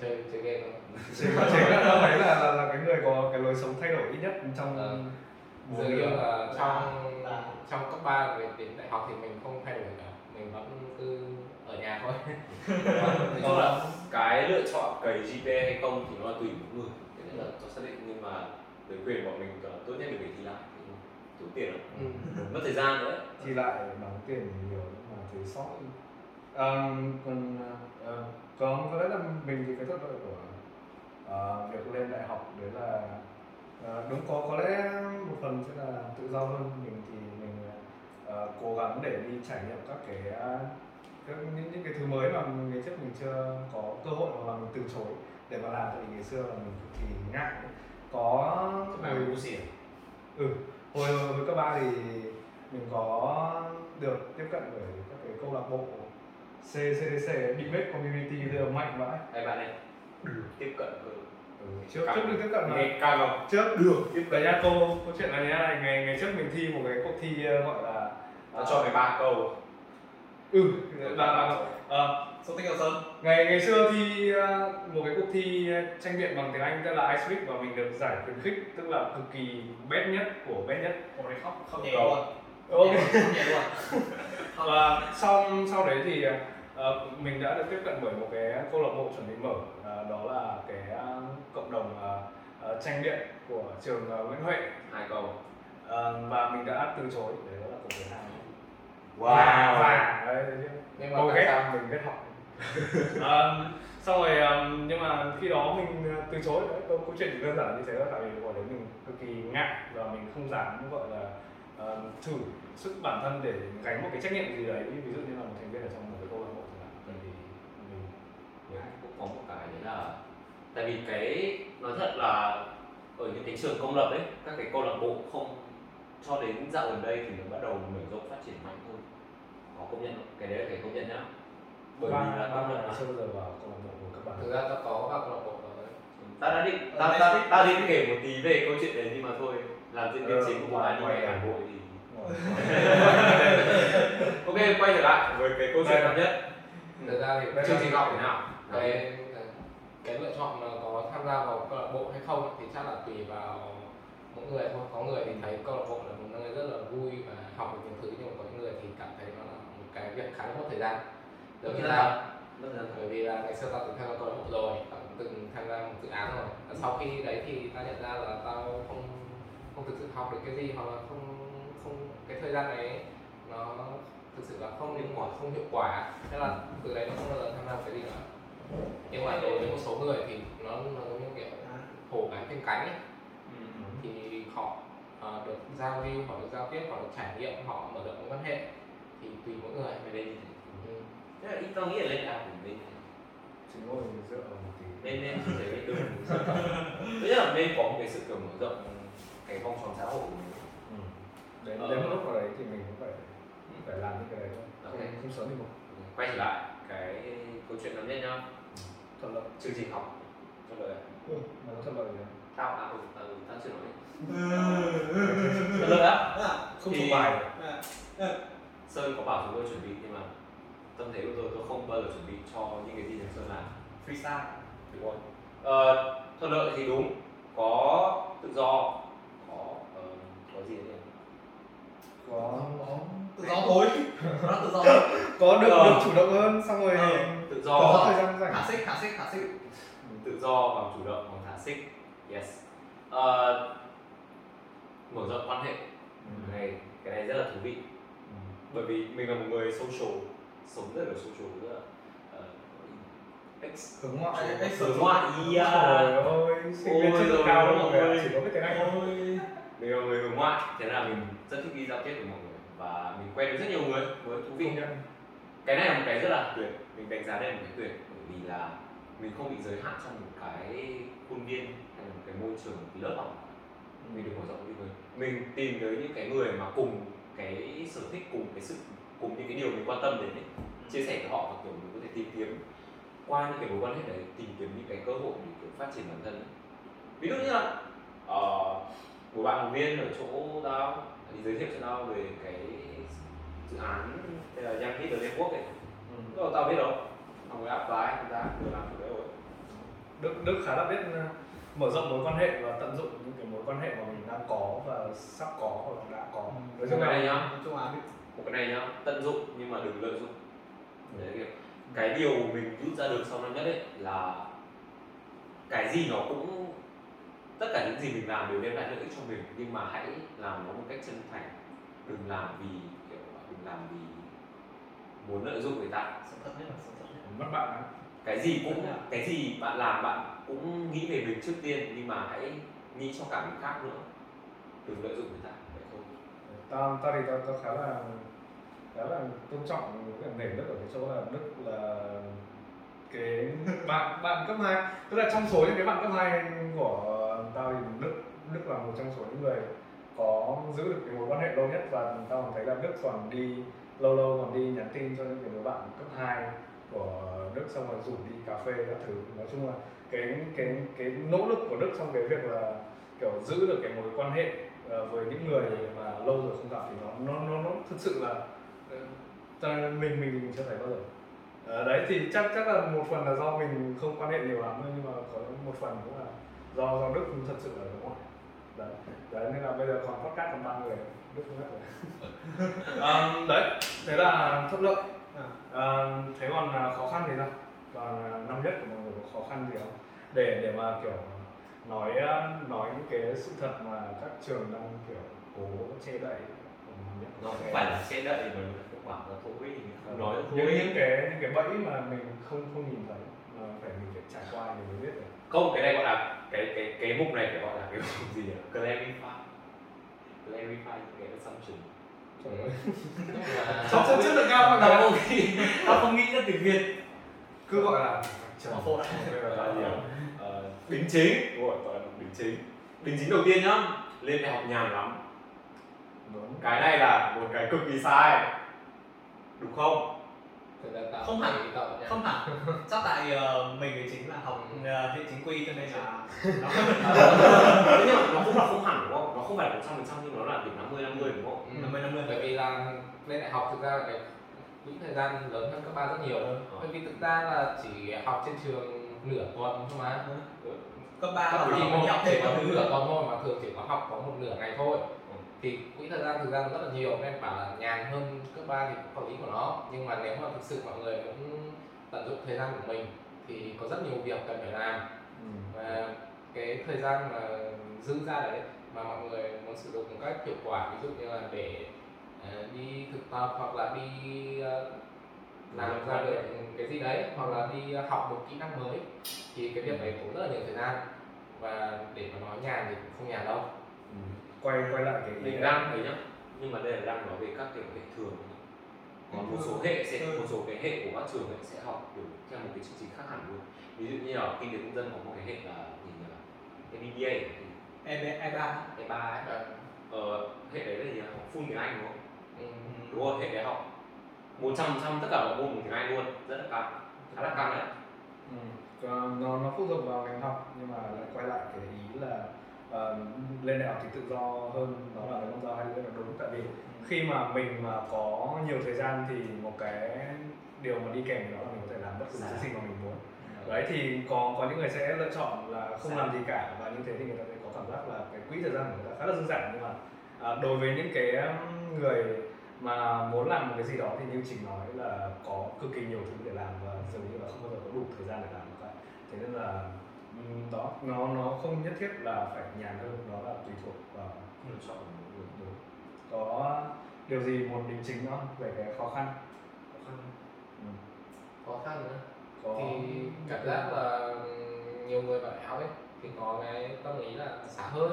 chơi chơi game thôi chính là chính là thấy là, là là cái người có cái lối sống thay đổi ít nhất trong Ờ. dường như là trong là- trong cấp 3 về đến đại học thì mình không thay đổi cả. Mình vẫn cứ ở nhà thôi. *laughs* Nói chung là cái lựa chọn cày GPA hay không thì nó là tùy mỗi người. Cái đấy là cho xác định nhưng mà với quyền bọn mình ờ, tốt nhất là phải thi lại. Thì tốn tiền lắm. Ừ. mất thời gian nữa. Thi lại đóng tiền nhiều sót um, còn uh, còn có lẽ là mình thì cái thuận lợi của ờ, việc lên đại học đấy là ờ, đúng có có lẽ một phần sẽ là tự do hơn. Mình thì mình ờ, cố gắng để đi trải nghiệm các cái ờ, các những, những cái thứ mới mà ngày trước mình chưa có cơ hội hoặc là mình từ chối để mà làm. Tại vì ngày xưa là mình cực kỳ ngại. Có mà hồi- ngu xỉn ừ hồi hồi cấp ba thì mình có được tiếp cận với cái câu lạc bộ CCDC Debate Community bây giờ mạnh vãi. Đây bạn này tiếp cận rồi ừ, trước trước được tiếp cận nghe cao không? Trước được. Tiếp đấy nha câu câu chuyện này nhá ngày ngày trước mình thi một cái cuộc thi ờ, gọi là nó cho mày ba câu. Ừ là là ờ, số tinh cầu sơn. ngày ngày xưa thi ờ, một cái cuộc thi ờ, tranh biện bằng tiếng Anh tên là iSpeak và mình được giải khuyến khích tức là cực kỳ best nhất của best nhất. Ồ đấy khóc khóc nhẹ luôn. Ok khóc nhẹ luôn *laughs* và sau sau đấy thì ờ, mình đã được tiếp cận bởi một cái câu lạc bộ chuẩn bị mở ờ, đó là cái ờ, cộng đồng ờ, ờ, tranh biện của trường ờ, Nguyễn Huệ. Hai câu Ờ, và mình đã từ chối đấy đó là câu thứ hai wow. Và đấy, nhưng mà tại ghét sao mình ghét học? *laughs* Ờ, xong rồi ờ, nhưng mà khi đó mình ờ, từ chối đấy câu, câu chuyện chỉ đơn giản như thế thôi tại vì hồi đấy mình cực kỳ ngại và mình không dám gọi là ờ, thử sức bản thân để gánh một cái trách nhiệm gì đấy ví dụ như là một thành viên ở trong một cái câu lạc bộ chẳng hạn tại vì mình Đấy, cũng có một cái đấy là tại vì cái nói thật là ở những cái trường công lập ấy các cái câu lạc bộ không cho đến dạo gần đây thì nó bắt đầu mở rộng phát triển mạnh hơn. Có công nhận cái đấy là cái công nhận nhá. Bởi vì là ba công nhận là xưa giờ vào câu lạc bộ của các bạn. Thực ra ta có các câu lạc bộ ta đã định ta, ta, ta định kể một tí về câu chuyện đấy nhưng mà thôi làm diễn viên Ờ, chính của một ngoài- anime Hà Nội thì Ờ. *laughs* ok quay trở lại. Với cái câu chuyện năm nhất. Thực ra thì chương trình học thế nào? cái cái lựa chọn mà có tham gia vào câu lạc bộ hay không thì chắc là tùy vào mỗi người. Thôi có người thì thấy câu lạc bộ là một nơi rất là vui và học được nhiều thứ nhưng mà có những người thì cảm thấy nó là một cái việc khá là mất thời gian. Giống như gian. bởi vì là ngày xưa tao từng tham gia câu lạc bộ rồi tao cũng từng tham gia một dự án rồi. Và sau khi đấy thì tao nhận ra là tao không không thực sự học được cái gì hoặc là không không cái thời gian đấy nó thực sự là không hiệu quả không hiệu quả. Thế là từ đấy nó không bao giờ tham gia cái gì nữa. Nhưng mà đối với một số người thì nó nó giống như kiểu hổ cánh thêm cánh ấy. Ừ. thì họ ờ, được giao lưu họ được giao tiếp họ được trải nghiệm họ mở rộng mối quan hệ. Thì tùy mỗi người Mày lên như thế ừ. Thế là ít tao nghĩ là lên học thì lên chính ngồi dựa vào một tí. Nên nên chỉ thấy *laughs* thứ nhất là nên có một cái sự kiểu mở rộng cái vòng tròn xã hội của mình. Ừ. đến Ờ. đến một lúc nào đấy thì mình cũng phải phải làm những cái đấy thôi. Ok. không, không sớm thì muộn. Quay trở lại cái câu chuyện năm nhất nhá. Thuận lợi. Chương trình học. Cho lời ừ, nó thuận lợi không? tao à ừ, ừ, tao chưa nói. Thuận lợi á không Thì- thuộc bài. sơn có bảo chúng tôi chuẩn bị nhưng mà tâm thế của tôi tôi không bao giờ chuẩn bị cho những cái gì thằng sơn làm. Freestyle. Đúng không? Ờ, thuận lợi thì đúng. Có tự do. ờ, gì nhỉ? có tự do thôi nó tự do *laughs* có được Ờ. được chủ động hơn xong rồi Ờ. tự có do thời gian rảnh thả xích thả xích thả xích tự do bằng chủ động bằng thả xích yes Ờ, mở rộng quan hệ này cái này rất là thú vị Ừ. bởi vì mình là một người social sống rất là social rất là ờ, hướng ngoại ê, hướng ngoại yeah. Trời ơi, sinh viên Ôi chất lượng cao đâu ơi. mà chỉ có biết tiếng Anh thôi. Mình là người hướng ngoại. Thế là mình rất thích đi giao tiếp với mọi người và mình quen được rất nhiều người. Mới thú vị nhận. cái này là một cái rất là tuyệt. Mình đánh giá đây là một cái tuyệt bởi vì là mình không bị giới hạn trong một cái khuôn viên hay một cái môi trường một cái lớp học. Mình được mở rộng như người mình tìm tới những cái người mà cùng cái sở thích cùng cái sự cùng những cái điều mình quan tâm đến ấy, chia sẻ với họ và kiểu mình có thể tìm kiếm qua những cái mối quan hệ đấy tìm kiếm những cái cơ hội để kiểu phát triển bản thân ấy. ví dụ như là ờ, một bạn học viên ở chỗ tao thì giới thiệu cho tao về cái dự án tên là Young Hit the Network ấy. Ừ. Đầu tao biết đâu Xong rồi apply chúng ta vừa làm chủ đấy rồi. Đức Đức khá là biết uh, mở rộng mối quan hệ và tận dụng những cái mối quan hệ mà mình đang có và sắp có hoặc là đã có. Nói Một chung cái này nhá. Nói chung là biết Một cái này nhá Tận dụng nhưng mà đừng lợi dụng. Đấy kiểu Cái điều mình rút ra được sau năm nhất ấy là Cái gì nó cũng Tất cả những gì mình làm đều đem lại lợi ích cho mình Nhưng mà hãy làm nó một cách chân thành. Đừng làm vì kiểu Đừng làm vì muốn lợi dụng người ta. Sống thật nhất là sống thật mất bạn cái gì cũng cái gì bạn làm bạn cũng nghĩ về mình trước tiên nhưng mà hãy nghĩ cho cả người khác nữa. Đừng lợi dụng người ta. Vậy thôi. Tao tao thì tao, tao khá là khá là tôn trọng cái nể Đức ở cái chỗ là Đức là cái *laughs* bạn bạn cấp 2 tức là trong số những cái bạn cấp 2 của tao thì Đức Đức là một trong số những người có giữ được cái mối quan hệ lâu nhất và tao còn thấy là Đức còn đi lâu lâu còn đi nhắn tin cho những cái đứa bạn cấp 2 của Đức xong rồi rủ đi cà phê các thứ. Nói chung là cái cái cái nỗ lực của Đức trong cái việc là kiểu giữ được cái mối quan hệ ờ, với những người mà lâu rồi không gặp thì nó nó nó, nó thực sự là ờ, cho nên mình mình mình chưa thấy bao giờ. Ờ, đấy thì chắc chắc là một phần là do mình không quan hệ nhiều lắm nhưng mà có một phần cũng là do do Đức thật sự là đúng không? Đấy đấy nên là bây giờ còn podcast còn ba người. Đức không hết rồi. *laughs* Ờm, đấy thế là thuận lợi. À. Thế còn à, khó khăn thì sao? Còn à, năm nhất của mọi người có khó khăn gì không? Để để mà kiểu nói à, nói những cái sự thật mà các trường đang kiểu cố che đậy nó không phải là che đậy mà nó cũng bảo là thôi mình không nói được những những cái những cái bẫy mà mình không không nhìn thấy mà phải mình phải trải qua thì mới biết được. Không cái này gọi là cái cái cái mục này phải gọi là cái mục gì nhỉ? Clarify. Clarify những cái assumption. Trời ơi. Không, chất lượng cao tao mà không nghĩ tao không nghĩ ra tiếng việt. Cứ gọi là Bỏ phốt? Ờ, đính chính. Đúng rồi gọi là đính chính. Đính chính đầu tiên nhá. Lên đại học nhàn lắm. Đúng. Cái này là một cái cực kỳ sai. Đúng không? tao Không hẳn. không *laughs* hẳn. Chắc tại ờ, mình chính là học hệ chính quy cho nên là nó *laughs* Thế nhưng mà nó không là không hẳn đúng không? Nó không phải là một trăm phần trăm nhưng nó là điểm năm mươi năm mươi đúng không? Ừ. năm mươi năm mươi. Bởi vì là lên đại học thực ra là cái quỹ thời gian lớn hơn cấp ba rất nhiều Ờ. bởi vì thực ra là chỉ học trên trường nửa tuần thôi mà. Cấp ba là thì mình một học chỉ thêm có nửa tuần thôi mà thường chỉ có học có một nửa ngày thôi. Ừ. thì quỹ thời gian thực ra rất là nhiều. Nên bảo là nhàn hơn cấp ba thì cũng có lý của nó. Nhưng mà nếu mà thực sự mọi người cũng tận dụng thời gian của mình thì có rất nhiều việc cần phải làm. Ừ. và cái thời gian mà dư ra đấy mà mọi người muốn sử dụng một cách hiệu quả ví dụ như là để ờ, đi thực tập hoặc là đi ờ, làm ra được cái gì đấy hoặc là đi học một kỹ năng mới thì cái việc đấy cũng rất là nhiều thời gian. Và để mà nói nhàn thì cũng không nhàn đâu. Ừ. quay quay lại cái mình đang thấy nhá. Nhưng mà đây là đang nói về các kiểu hệ thường còn một số hệ sẽ một số cái hệ của các trường ấy sẽ học kiểu theo một cái chương trình khác hẳn luôn. Ví dụ như là kinh tế công dân có một cái hệ là gì nhỉ? MBA e e ba. Cái ba ấy. Và, ờ, hệ đấy là gì nhỉ? học full tiếng Anh đúng không? Ừ, đúng rồi hệ đại học một trăm trăm tất cả mọi môn tiếng Anh luôn. Rất là căng khá là căng đấy. Ừ. Nó nó phụ thuộc vào ngành học nhưng mà lại quay lại cái ý là ờ, lên đại học thì tự do hơn đó là cái con dao hai lưỡi là đúng. Tại vì khi mà mình mà có nhiều thời gian thì một cái điều mà đi kèm đó là mình có thể làm bất cứ cái gì mà mình muốn. Đấy thì có có những người sẽ lựa chọn là không làm gì cả và như thế thì người ta sẽ có cảm giác là cái quỹ thời gian của người ta khá là dư dả. Nhưng mà à, đối với những cái người mà muốn làm một cái gì đó thì như chị nói là có cực kỳ nhiều thứ để làm và dường như là không bao giờ có đủ thời gian để làm được. Cả thế nên là đó nó nó không nhất thiết là phải nhàn hơn nó là tùy thuộc vào lựa chọn của người đúng có điều gì muốn đính chính không về cái khó khăn ừ. khó khăn nữa có thì cảm giác là nhiều người học ấy thì có cái tâm lý là xả hơi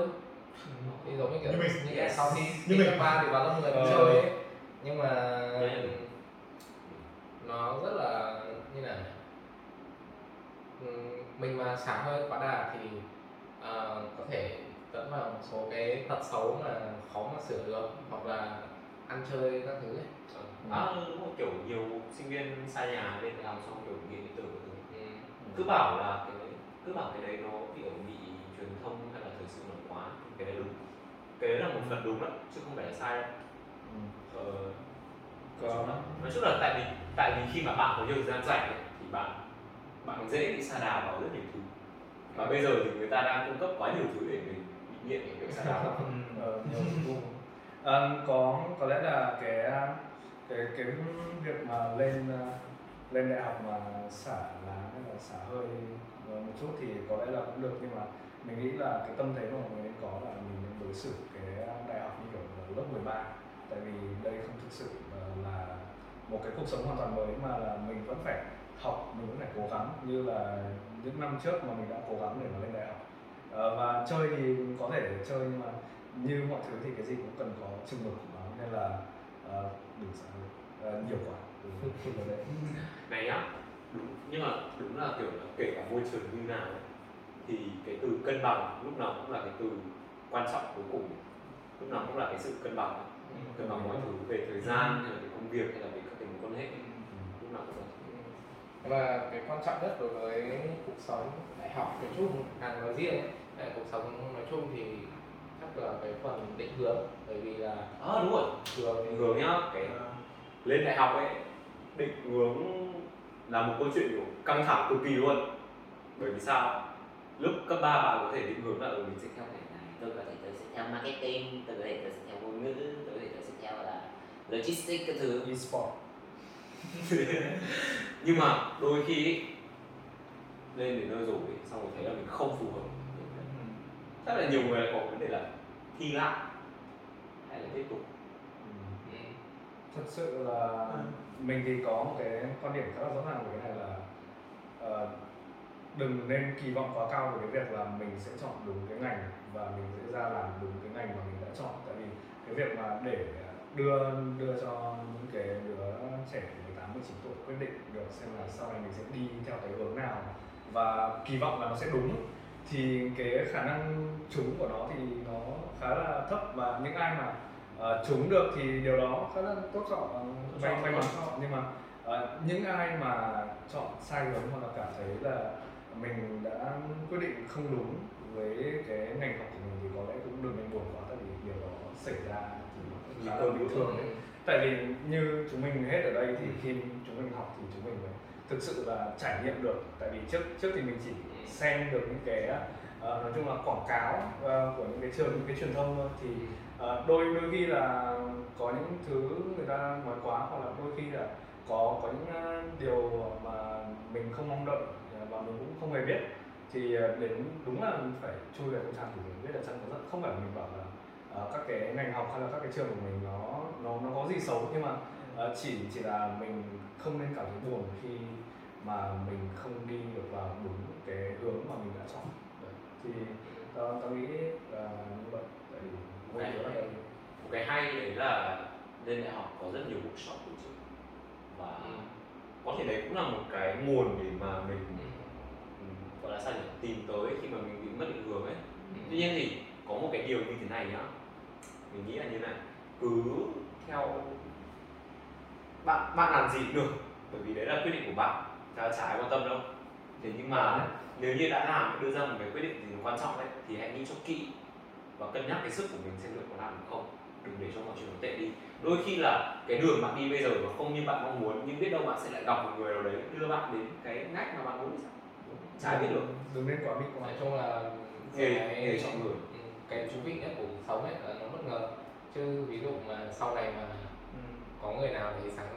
thì giống như kiểu Như mình. như Yes. sau khi Như mình. ba thì vào lớp 10 Ờ. chơi ấy nhưng mà Yeah. nó rất là như nào nhỉ? Ừm, mình mà xả hơi quá đà thì ờ, có thể dẫn vào một số cái tật xấu mà khó mà sửa được hoặc là ăn chơi các thứ ấy. À, đúng rồi, kiểu nhiều sinh viên xa nhà lên đại học xong kiểu nghiện điện tử Ừ. cứ bảo là cái đấy cứ bảo cái đấy nó kiểu bị truyền thông hay là thời sự nổi quá cái đấy đúng. Cái đấy là một phần đúng đấy chứ không phải là sai. Đâu Ừ. ờ, có nói chung là tại vì tại vì khi mà bạn có nhiều thời gian rảnh thì bạn bạn dễ bị sa đà vào rất nhiều thứ. Và bây giờ thì người ta đang cung cấp quá nhiều thứ để mình bị nghiện để kiểu sa đà. Vào *laughs* Ờ, nhiều vùng. Ờ, có có lẽ là cái cái cái việc mà lên ờ, lên đại học mà xả lá hay là xả hơi ờ, một chút thì có lẽ là cũng được nhưng mà mình nghĩ là cái tâm thế mà mọi người nên có là mình nên đối xử cái đại học như kiểu là lớp 13 tại vì đây không thực sự ờ, là một cái cuộc sống hoàn toàn mới mà là mình vẫn phải học mình vẫn phải cố gắng như là những năm trước mà mình đã cố gắng để mà lên đại học. Ờ, và chơi thì có thể chơi nhưng mà như mọi thứ thì cái gì cũng cần có chừng mực của nó nên là ờ, đừng hơi Ờ, nhiều quá. Ừ, *laughs* này đúng nhưng mà đúng là kiểu là kể cả môi trường như nào ấy, thì cái từ cân bằng lúc nào cũng là cái từ quan trọng cuối cùng. Lúc nào cũng là cái sự cân bằng. Ấy. cân bằng mọi thứ về thời gian hay là về công việc hay là về các cái mối quan hệ lúc nào cũng là và cái quan trọng nhất đối với cuộc sống đại học nói chung hàng nói riêng là cuộc sống nói chung thì chắc là cái phần định hướng bởi vì là à đúng rồi. Thường định hướng nhá cái lên đại học ấy định hướng là một câu chuyện kiểu căng thẳng cực kỳ luôn. Bởi vì sao? Lúc cấp 3 bạn có thể định hướng là ở mình sẽ theo ngành này tôi có thể tôi sẽ theo marketing tôi có thể tôi sẽ theo ngôn ngữ tôi có thể tôi sẽ theo là logistics cái thứ. E-sport *laughs* nhưng mà đôi khi ý, lên đến nơi rồi ý, xong rồi thấy là mình không phù hợp. Chắc là nhiều người có vấn đề là thi lại hay là tiếp tục. Ừ, thật sự là mình thì có một cái quan điểm khá là rõ ràng về cái này là ờ, đừng nên kỳ vọng quá cao về cái việc là mình sẽ chọn đúng cái ngành và mình sẽ ra làm đúng cái ngành mà mình đã chọn. Tại vì cái việc mà để đưa đưa cho những cái đứa trẻ 18 19 tuổi quyết định được xem là sau này mình sẽ đi theo cái hướng nào. Và kỳ vọng là nó sẽ đúng. Thì cái khả năng trúng của nó thì nó khá là thấp và những ai mà uh, trúng được thì điều đó khá là tốt chọn may may mắn chọn nhưng mà ờ, những ai mà chọn sai hướng hoặc là cảm thấy là mình đã quyết định không đúng với cái ngành học của mình thì có lẽ cũng đừng nên buồn quá tại vì điều đó xảy ra khá là bình thường đấy tại vì như chúng mình hết ở đây thì khi chúng mình học thì chúng mình phải thực sự là trải nghiệm được. Tại vì trước trước thì mình chỉ xem được những cái ờ, nói chung là quảng cáo ờ, của những cái trường những cái truyền thông thôi. Thì ờ, đôi đôi khi là có những thứ người ta nói quá hoặc là đôi khi là có có những điều mà mình không mong đợi và mình cũng không hề biết. Thì đến đúng là phải chui vào trong trang thì mình biết là nó rất không phải là mình bảo là ờ, các cái ngành học hay là các cái trường của mình nó nó nó có gì xấu nhưng mà ờ, chỉ chỉ là mình không nên cảm thấy buồn khi mà mình không đi được vào đúng cái hướng mà mình đã chọn. Đấy. thì tao tao nghĩ là như vậy. Tại vì đây một cái hay đấy là lên đại học có rất nhiều workshop tổ chức. Và Ừ. có thể đấy cũng là một cái nguồn để mà mình ừ, ừ, gọi là sao nhỉ? Tìm tới khi mà mình bị mất định hướng ấy. Ừ. tuy nhiên thì có một cái điều như thế này nhá. Mình nghĩ là như này cứ theo bạn bạn làm gì cũng được bởi vì đấy là quyết định của bạn chả chả ai quan tâm đâu. Thế nhưng mà nếu như đã làm đưa ra một cái quyết định gì quan trọng đấy thì hãy nghĩ cho kỹ và cân nhắc cái sức của mình xem liệu có làm được không. Đừng để cho mọi chuyện nó tệ đi. Đôi khi là cái đường bạn đi bây giờ nó không như bạn mong muốn nhưng biết đâu bạn sẽ lại gặp một người nào đấy đưa bạn đến cái ngách mà bạn muốn đi chả biết được. Đừng nên bị quá nói chung là cái- nghề chọn người cái thú vị nhất của cuộc sống ấy là nó bất ngờ. Chứ ví dụ mà sau này mà có người nào thì sáng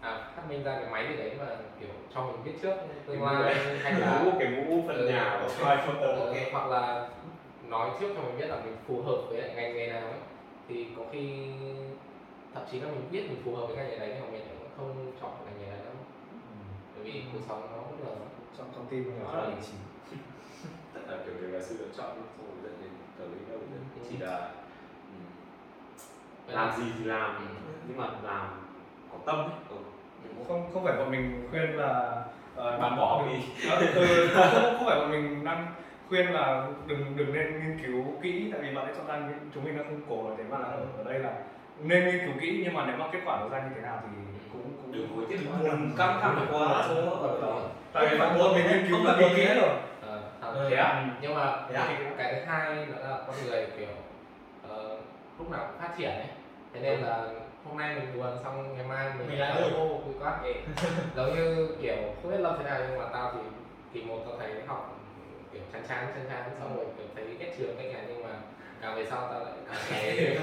à, phát minh ra cái máy gì đấy mà kiểu cho mình biết trước tương lai hay là cái mũ phần Ừ. nhà ở vai phần Ờ, hoặc là nói trước cho mình biết là mình phù hợp với lại ngành nghề nào ấy. Thì có khi thậm chí là mình biết mình phù hợp với ngành nghề đấy nhưng mà mình cũng không chọn ngành nghề đấy đâu bởi vì cuộc sống nó bất ngờ lắm. trong tin mình Đó là là chỉ *laughs* tất cả kiểu đều là sự lựa chọn rồi tới đâu Ừ. chỉ là ừ, làm là- gì thì làm Ừ. nhưng mà làm có tâm ấy ừ. không không phải bọn mình khuyên là ờ, bạn bỏ đi Ờ, ừ, không, không phải bọn mình đang khuyên là đừng đừng nên nghiên cứu kỹ tại vì bạn ấy chọn ra chúng mình đang không cổ là thế mà là ở, ở đây là nên nghiên cứu kỹ nhưng mà nếu mà kết quả nó ra như thế nào thì cũng cũng đừng hối tiếc buồn. căng thẳng quá tại vì bọn bọn mình nghiên cứu Không là kỹ rồi. Thế á nhưng mà Thế cái, cái thứ hai nữa là con người kiểu ờ, lúc nào cũng phát triển ấy. Thế nên là hôm nay mình buồn xong ngày mai mình Mình lại lại vui. ô vui quá giống như kiểu không biết lâu thế nào nhưng mà tao thì kỳ một tao thấy học kiểu chán chán chán chán xong rồi kiểu thấy ghét trường cái nhà nhưng mà càng về sau tao lại cảm *laughs* thấy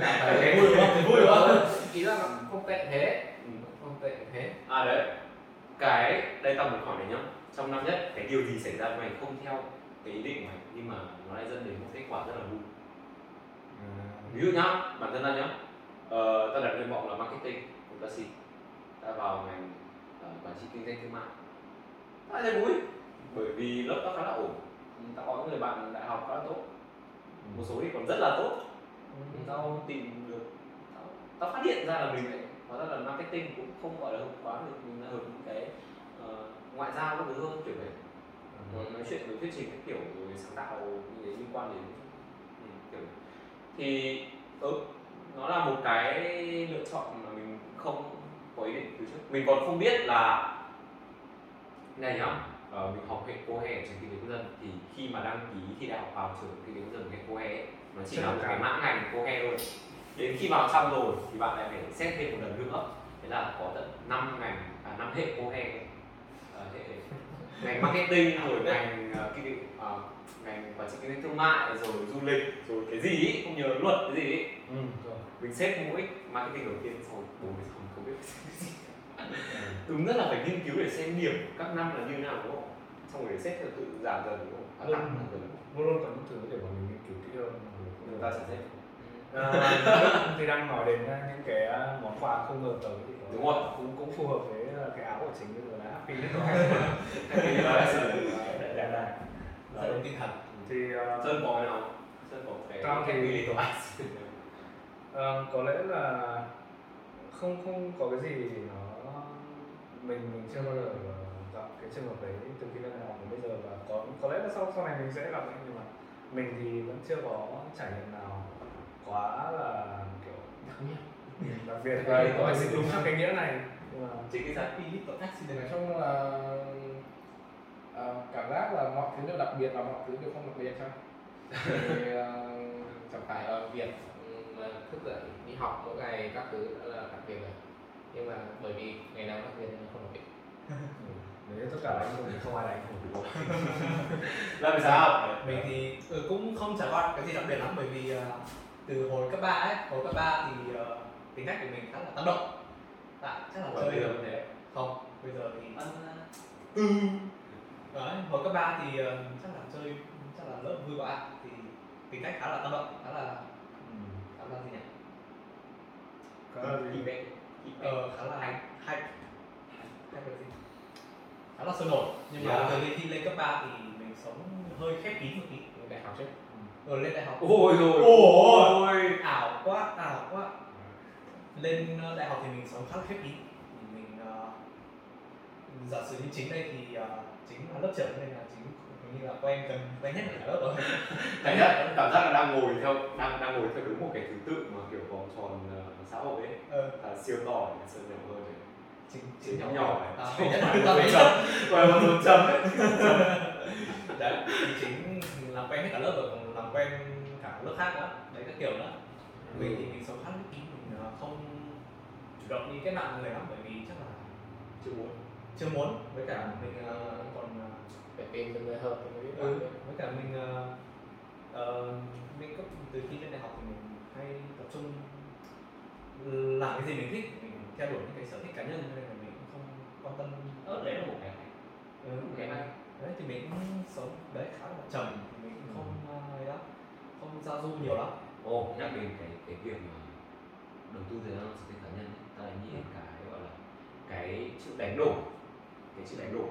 cảm thấy Vui đúng không? Vui đúng không? ý là nó không tệ thế. Ừ. không tệ thế. À đấy. Cái đây tao muốn hỏi này nhá trong năm nhất cái điều gì xảy ra với mày không theo cái ý định của mày nhưng mà nó lại dẫn đến một kết quả rất là vui? Ví dụ nhá bản thân ta nhá. Ờ, ta đặt nguyện vọng là marketing của ta xin. Ta vào ngành ờ, quản trị kinh doanh thương mại. Ta thấy vui bởi vì lớp ta khá là ổn. Ta có những người bạn đại học khá là tốt. Một số thì còn rất là tốt. Tao tìm được. Tao, tao phát hiện ra là mình lại hóa ra là marketing cũng không gọi là hợp quá được mình là hợp những cái ngoại giao các thứ hơn kiểu vậy. Rồi nói chuyện với thuyết trình các kiểu rồi sáng tạo liên quan đến ừ, kiểu thì ừ, nó là một cái lựa chọn mà mình không có ý định từ trước. Mình còn không biết là này nhá ờ, mình học hệ cô hè ở trường kinh tế quốc dân. Thì khi mà đăng ký thi đại học vào trường kinh tế quốc dân hệ cô hè nó chỉ là một cái mã ngành cô hè thôi. Đến khi vào xong rồi thì bạn lại phải xét thêm một lần nữa. Thế là có tận 5 ngành à, 5 hệ cô hè ngành marketing rồi ngành ờ, kinh ờ, ngành quản trị kinh doanh thương mại rồi du lịch rồi cái gì ý, không nhớ luật cái gì ý. ừ. mình xếp mỗi marketing đầu tiên rồi bố mình không không biết. *laughs* Đúng rất là phải nghiên cứu để xem điểm các năm là như nào đúng không? Xong rồi để xếp theo tự giảm dần đúng không? À, tăng dần dần luôn luôn có những thứ để bọn mình nghiên cứu kỹ hơn người ta sẽ xếp. Ờ, thì đang nói đến uh, những cái uh, món quà không ngờ tới thì Đúng rồi. cũng cũng phù hợp với uh, cái áo của chính bây giờ là happy nhất Happy là đại này. Rất là tinh thần. Thì uh, sơn có nào? Sơn có cái Tao thì- lý tổ Ờ, có lẽ là không không có cái gì nó mình mình chưa bao giờ gặp cái trường hợp đấy từ khi lên đại học đến bây giờ và có có lẽ là sau sau này mình sẽ gặp đấy nhưng mà mình thì vẫn chưa có trải nghiệm nào quá là kiểu đặc biệt. đặc biệt và có đúng theo cái nghĩa này mà chính cái giá Happy Little thì Accident nói chung là ờ, cảm giác là mọi thứ đều đặc biệt và mọi thứ đều không đặc biệt thôi thì ờ, *laughs* chẳng phải là việc ừ, mà thức dậy đi học mỗi ngày các thứ đã là đặc biệt rồi. Nhưng mà bởi vì ngày nào đặc biệt nên không đặc biệt *laughs* nếu tất cả đánh mình không ai đánh được *laughs* làm sao? Mình thì ừ, cũng không trải qua cái gì đặc biệt lắm bởi vì ờ, từ hồi cấp 3 ấy hồi cấp 3 thì ờ, tính cách của mình khá là tăng động tại chắc là chơi bây giờ vẫn thế. Không bây giờ thì Ừ. đấy hồi cấp 3 thì ờ, chắc là chơi chắc là lớp vui bạ thì tính cách khá là tăng động khá là khá là gì nhỉ? Khá là gì? event ờ, khá là hay hay hay là gì? Khá là sôi nổi. Nhưng mà Yeah. từ khi lên cấp 3 thì mình sống hơi khép kín một tí đại học chứ rồi lên đại học. Ôi rồi. Ôi. ảo quá ảo quá lên ờ, đại học thì mình sống khá là khép kín mình ờ, giả sử như chính đây thì ờ, chính là lớp trưởng nên là chính hình như là quen gần quen nhất cả lớp rồi. *laughs* Cảm giác cảm giác là đang ngồi theo đang đang ngồi theo đúng một cái thứ tự mà kiểu vòng tròn ờ, xã hội ấy. Ờ, là siêu to để sơn nhiều hơn này. Chính Chính nhỏ nhỏ à, này. bé nhất ta một chấm. nhất Phải một chấm *laughs* đấy. đấy chính làm quen hết cả lớp rồi còn làm quen cả lớp khác nữa. Đấy các kiểu nữa. Mình thì mình sống khá là kín không chủ động đi kết bạn người lắm bởi vì chắc là Chưa muốn. chưa muốn? Với cả mình ờ, còn ờ, phải tìm được người hợp thì mới biết ừ, với cả mình ờ, ờ, mình cấp từ khi lên đại học thì mình hay tập trung làm cái gì mình thích mình theo đuổi những cái sở thích cá nhân nên là mình cũng không quan tâm. Ờ, đấy là một cái hay. ừ, cái này đấy thì mình cũng sống đấy khá là trầm mình cũng không ờ, ấy lắm. Không giao du nhiều lắm. Ồ, nhắc đến cái cái việc mà gian vào sở thích cá nhân ta lại nghĩ đến cái gọi là cái chữ đánh đổi cái chữ đánh đổi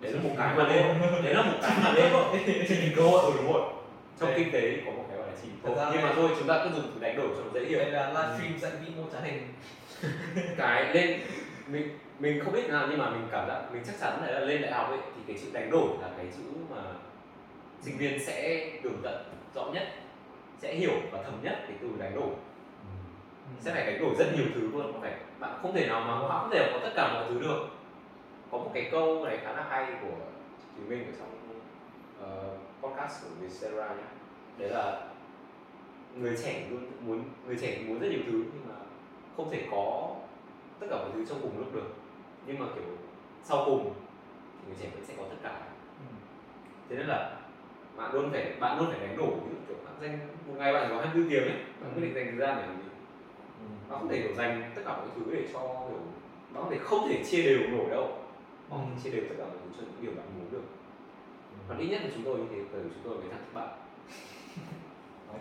đấy là một cái mà nên đấy là một cái mà nên chỉ cơ hội ừ đúng rồi. Trong kinh tế có một cái gọi là chỉ nhưng mà thôi chúng ta cứ dùng từ đánh đổi cho nó dễ hiểu. Đây là livestream dạy vĩ mô trá hình. *laughs* Cái lên mình mình không biết nào nhưng mà mình cảm giác mình chắc chắn là lên đại học ấy thì cái chữ đánh đổi là cái chữ mà sinh viên sẽ tường tận rõ nhất sẽ hiểu và thấm nhất cái từ đánh đổi sẽ phải đánh đổi rất nhiều thứ luôn có phải bạn không thể nào mà bạn không thể có tất cả mọi thứ được. Có một cái câu này khá là hay của Thùy Minh ở trong uh, podcast của Vietcetera nhé đấy là người trẻ luôn muốn người trẻ muốn rất nhiều thứ nhưng mà không thể có tất cả mọi thứ trong cùng lúc được. Nhưng mà kiểu sau cùng thì người trẻ vẫn sẽ có tất cả. Thế nên là bạn luôn phải bạn luôn phải đánh đổi ví dụ kiểu bạn dành một ngày bạn chỉ có 24 tiếng ấy bạn quyết định dành thời gian để bạn không thể kiểu dành tất cả mọi thứ để cho kiểu bạn không thể không thể chia đều nổi đâu. Bạn không thể chia đều tất cả mọi thứ cho những điều bạn muốn được. Còn ít nhất là chúng tôi như thế vì chúng tôi mấy thằng thất bại.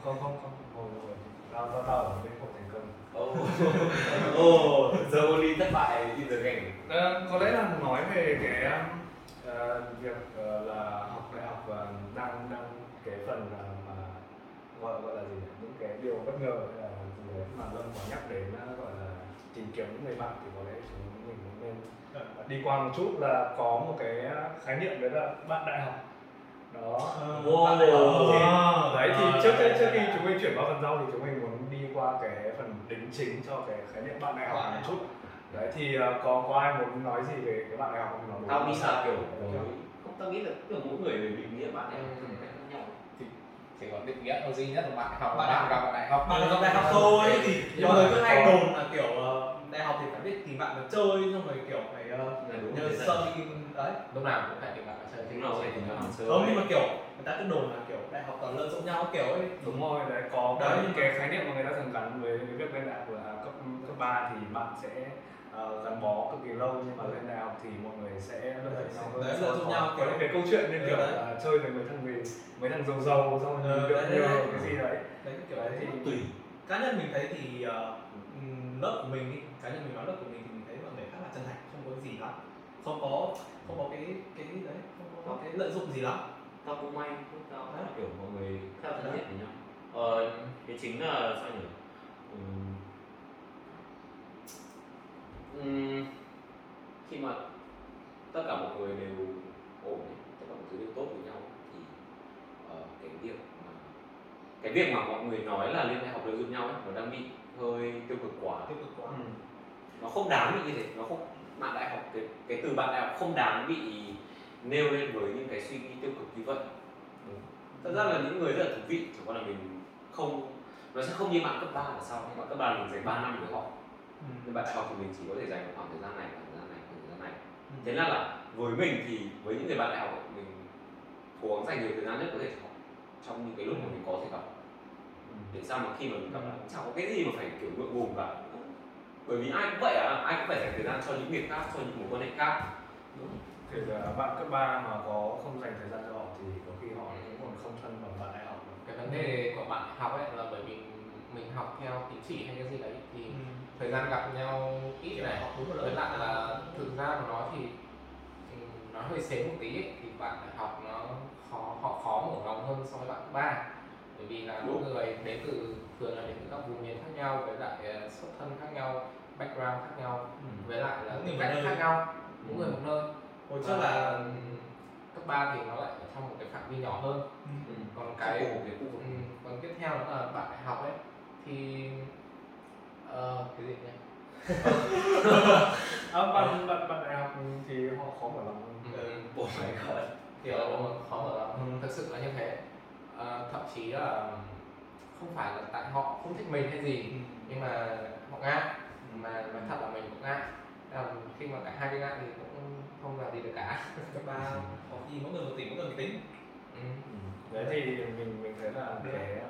Không không không. Không hồi tao tao tao ở bên không thành công. Oh oh the only thất bại in the game Ờ, có lẽ là nói về cái ờ, việc ờ, là học đại học và đang đang cái phần là mà gọi gọi là gì những cái điều bất ngờ hay là đấy mà lâm có nhắc đến ờ, gọi là tìm kiếm những người bạn thì có lẽ chúng mình cũng nên ờ, đi qua một chút là có một cái khái niệm đấy là bạn đại học đó Wow. bạn đại học thì Wow. đấy thì trước đấy, trước khi chúng mình chuyển vào phần sau thì chúng mình muốn đi qua cái phần đính chính cho cái khái niệm bạn đại học một đại chút đấy thì ờ, có có ai muốn nói gì về cái bạn đại học không? Tao nghĩ là kiểu không? tao nghĩ là kiểu mỗi người về định nghĩa bạn một cách khác nhau chỉ có định nghĩa duy nhất là bạn đại học Bạn bạn gặp bạn đại học. bạn gặp đại học thôi thì mà người cứ hay đồn là kiểu ờ, đại học thì phải biết tìm bạn được chơi xong rồi kiểu phải ờ, Là đúng nhờ sợ đi đấy. Lúc nào cũng phải tìm bạn chơi Đúng rồi, phải tìm bạn chơi. không nhưng mà kiểu người ta cứ đồn là kiểu đại học toàn lợi dụng nhau kiểu ấy. Đúng rồi đấy có Đấy. những cái khái niệm mà người ta thường gắn với cái việc lên đại học là cấp cấp ba thì bạn sẽ ờ, gắn bó cực kỳ lâu nhưng mà lên đại học thì mọi người sẽ lợi dụng nhau hơn. Đấy, lợi dụng có- nhau, những cái câu chuyện như Ừ, kiểu là chơi với mấy thằng gì mấy thằng giàu giàu xong rồi Ừ, được nhiều đấy. cái gì đấy. Đấy kiểu Đấy thì- tùy. Cá nhân mình thấy thì ờ, lớp của mình cá nhân mình nói lớp của mình thì mình thấy mọi người khá là chân thành không có gì lắm. Không có không có cái cái đấy không có cái lợi dụng gì lắm. Tao cũng may tao khá là kiểu mọi người khá là thân thiết với nhau. Ờ, cái chính là sao nhỉ ừm, khi mà tất cả mọi người đều ổn ấy, tất cả mọi thứ đều tốt với nhau thì ờ, cái việc mà cái việc mà mọi người nói là lên đại học lợi dụng nhau ấy nó đang bị hơi tiêu cực quá tiêu cực quá. Nó không đáng bị như thế nó không bạn đại học cái cái từ bạn đại học không đáng bị nêu lên với những cái suy nghĩ tiêu cực như vậy. Thật ra là những người rất là thú vị chỉ có là mình không nó sẽ không như bạn cấp 3 là sao bạn cấp 3 mình dành 3 năm với họ nhưng bạn đại học thì mình chỉ có thể dành khoảng thời gian này khoảng thời gian này khoảng thời gian này. Thế nên là với mình thì với những người bạn đại học ấy, mình cố gắng dành nhiều thời gian nhất có thể cho họ trong những cái lúc mà mình có thể gặp. Để sao mà khi mà mình gặp lại cũng chẳng có cái gì mà phải kiểu ngượng ngùng cả. Bởi vì ai cũng vậy à ai cũng phải dành thời gian cho những việc khác cho những mối quan hệ khác. Kể cả bạn cấp 3 mà có không dành thời gian cho họ thì có khi họ cũng còn không thân bằng bạn đại học. Cái vấn đề của bạn học ấy là bởi vì mình học theo tín chỉ hay cái gì đấy thì thời gian gặp nhau ít này. với lại là thực ra mà nói thì ừm, nó hơi xế một tí ấy, thì bạn đại học nó khó họ khó mở lòng hơn so với bạn ba. Bởi vì là mỗi người đến từ thường là đến từ các vùng miền khác nhau với lại ờ, xuất thân khác nhau background khác nhau với lại là tính cách khác nhau. Mỗi người một nơi. Hồi trước là ừm, cấp 3 thì nó lại ở trong một cái phạm vi nhỏ hơn. Còn cái cái Ừ, còn tiếp theo đó là bạn đại học ấy thì ờ, cái gì nhỉ? *laughs* À, bạn bạn bạn đại học thì họ khó mở lòng Ừ. oh my god kiểu khó mở lòng ừ, thực sự là như thế. À, thậm chí là không phải là tại họ không thích mình hay gì nhưng mà họ ngại. Mà nói thật là mình cũng ngại. Là khi mà cả hai cái ngại thì cũng không làm gì được cả. Cấp ba *laughs* học gì mỗi người một tỷ mỗi người một tính ừ. đấy thì mình mình thấy là cái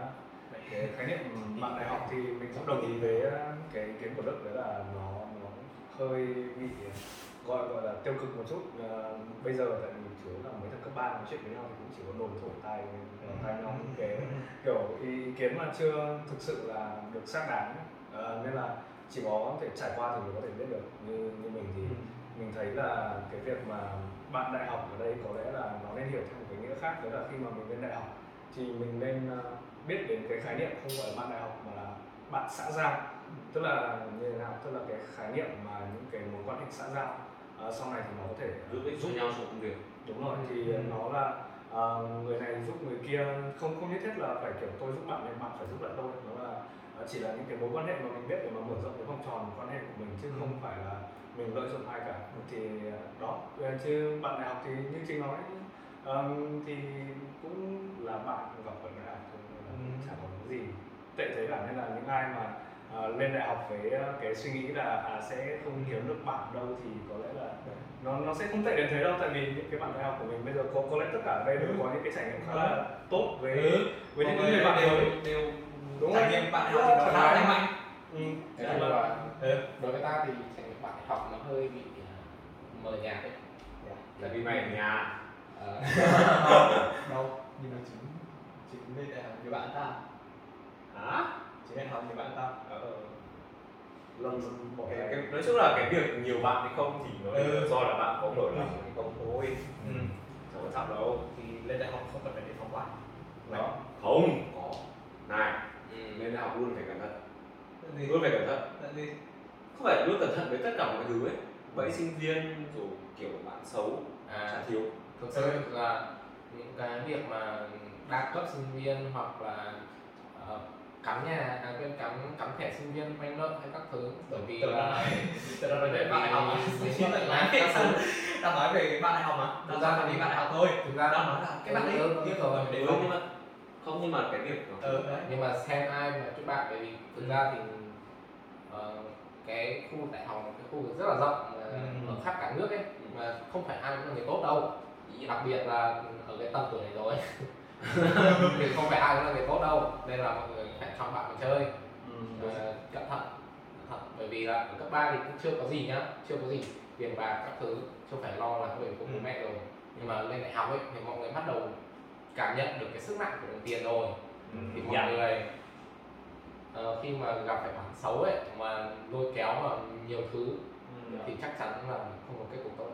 cái khái niệm bạn đại học thì mình cũng đồng ý với cái ý kiến của đức đấy là nó nó hơi bị gọi gọi là tiêu cực một chút. À, bây giờ tại vì chủ yếu là mấy thằng cấp ba nói chuyện với nhau thì cũng chỉ có đồn thổi tai vào tai nhau những cái *laughs* kiểu ý kiến mà chưa thực sự là được xác đáng. À, nên là chỉ có thể trải qua thì mới có thể biết được. Như như mình thì mình thấy là cái việc mà bạn đại học ở đây có lẽ là nó nên hiểu theo một cái nghĩa khác đó là khi mà mình lên đại học thì mình nên ờ, biết đến cái khái niệm không gọi là bạn đại học mà là bạn xã giao. Tức là như thế nào? Tức là cái khái niệm mà những cái mối quan hệ xã giao. Ờ, sau này thì nó có thể giúp ích cho nhau trong công việc. Đúng rồi thì nó là ờ, người này giúp người kia. Không không nhất thiết là phải kiểu tôi giúp bạn nên bạn phải giúp lại tôi. Nó là ờ, chỉ là những cái mối quan hệ mà mình biết để mà mở rộng cái vòng tròn quan hệ của mình chứ không phải là mình lợi dụng ai cả. Thì ờ, đó. Ờ, chứ bạn đại học thì như chị nói ờm, thì cũng là bạn gặp ở đại học Ừ. chả có gì. Tệ thế cả nên là những ai mà ờ, lên đại học với ờ, cái suy nghĩ là à, sẽ không kiếm được bạn đâu thì có lẽ là nó nó sẽ không tệ đến thế đâu. Tại vì những cái bạn đại học của mình bây giờ có có lẽ tất cả ở đây đều có những cái trải nghiệm khá là tốt với với những người bạn đều mới. đều Đúng trải nghiệm bạn học thì nó khá là mạnh. Ừ. Thế thì là là Ừ. đối với ta thì trải nghiệm bạn học nó hơi bị à, mờ nhạt đấy. Là vì mày ở nhà. Ờ, *laughs* đâu nhưng mà chính chính lên đại học nhiều bạn ta. Hả? Chính đại học nhiều bạn ta. Ờ. Lần dần bỏ cái, cái nói chung là cái việc nhiều bạn hay không thì nó Ừ. do là bạn có mở lòng hay không thôi ừ. chẳng có sao đâu. Thì lên đại học không cần phải đề phòng quá đó không. Có. Này. Ừ. lên đại học luôn phải cẩn thận. Vì luôn phải cẩn thận. Tại vì không phải luôn cẩn thận với tất cả mọi thứ ấy. Bẫy sinh viên rồi kiểu bạn xấu chả à, thiếu thực sự là những cái việc mà đa cấp sinh viên hoặc là ờ, cắm nhà à, quên cắm cắm thẻ sinh viên vay nợ hay các thứ. Bởi vì là Tự nói về bạn đại học mà Vì- Tự nói về đang nói về bạn đại học mà Thực ra thì- về bạn đại học thôi. thực ra đang nói là cái bạn Ừ, ừ, cầu ừ, mình đề ừ, phòng nhưng mà không nhưng mà cái việc ừ đấy. Nhưng mà xem ai mà chúc bạn bởi vì thực ra thì ờ, cái khu đại học là cái khu rất là rộng mà Ừ. ở khắp cả nước ấy mà không phải ai cũng là người tốt đâu đặc biệt là ở cái tầm tuổi này rồi *laughs* thì không phải ai cũng là người tốt đâu nên là mọi người phải chọn bạn mà chơi ừ. Ờ, cẩn thận cẩn thận bởi vì là ở cấp 3 thì cũng chưa có gì nhá chưa có gì tiền bạc các thứ chưa phải lo lắng về bố Ừ. mẹ rồi nhưng mà lên đại học ấy thì mọi người bắt đầu cảm nhận được cái sức nặng của đồng tiền rồi Ừ. thì mọi Dạ. người ờ, khi mà gặp phải bạn xấu ấy mà lôi kéo vào nhiều thứ Ừ. thì chắc chắn là không có kết cục tốt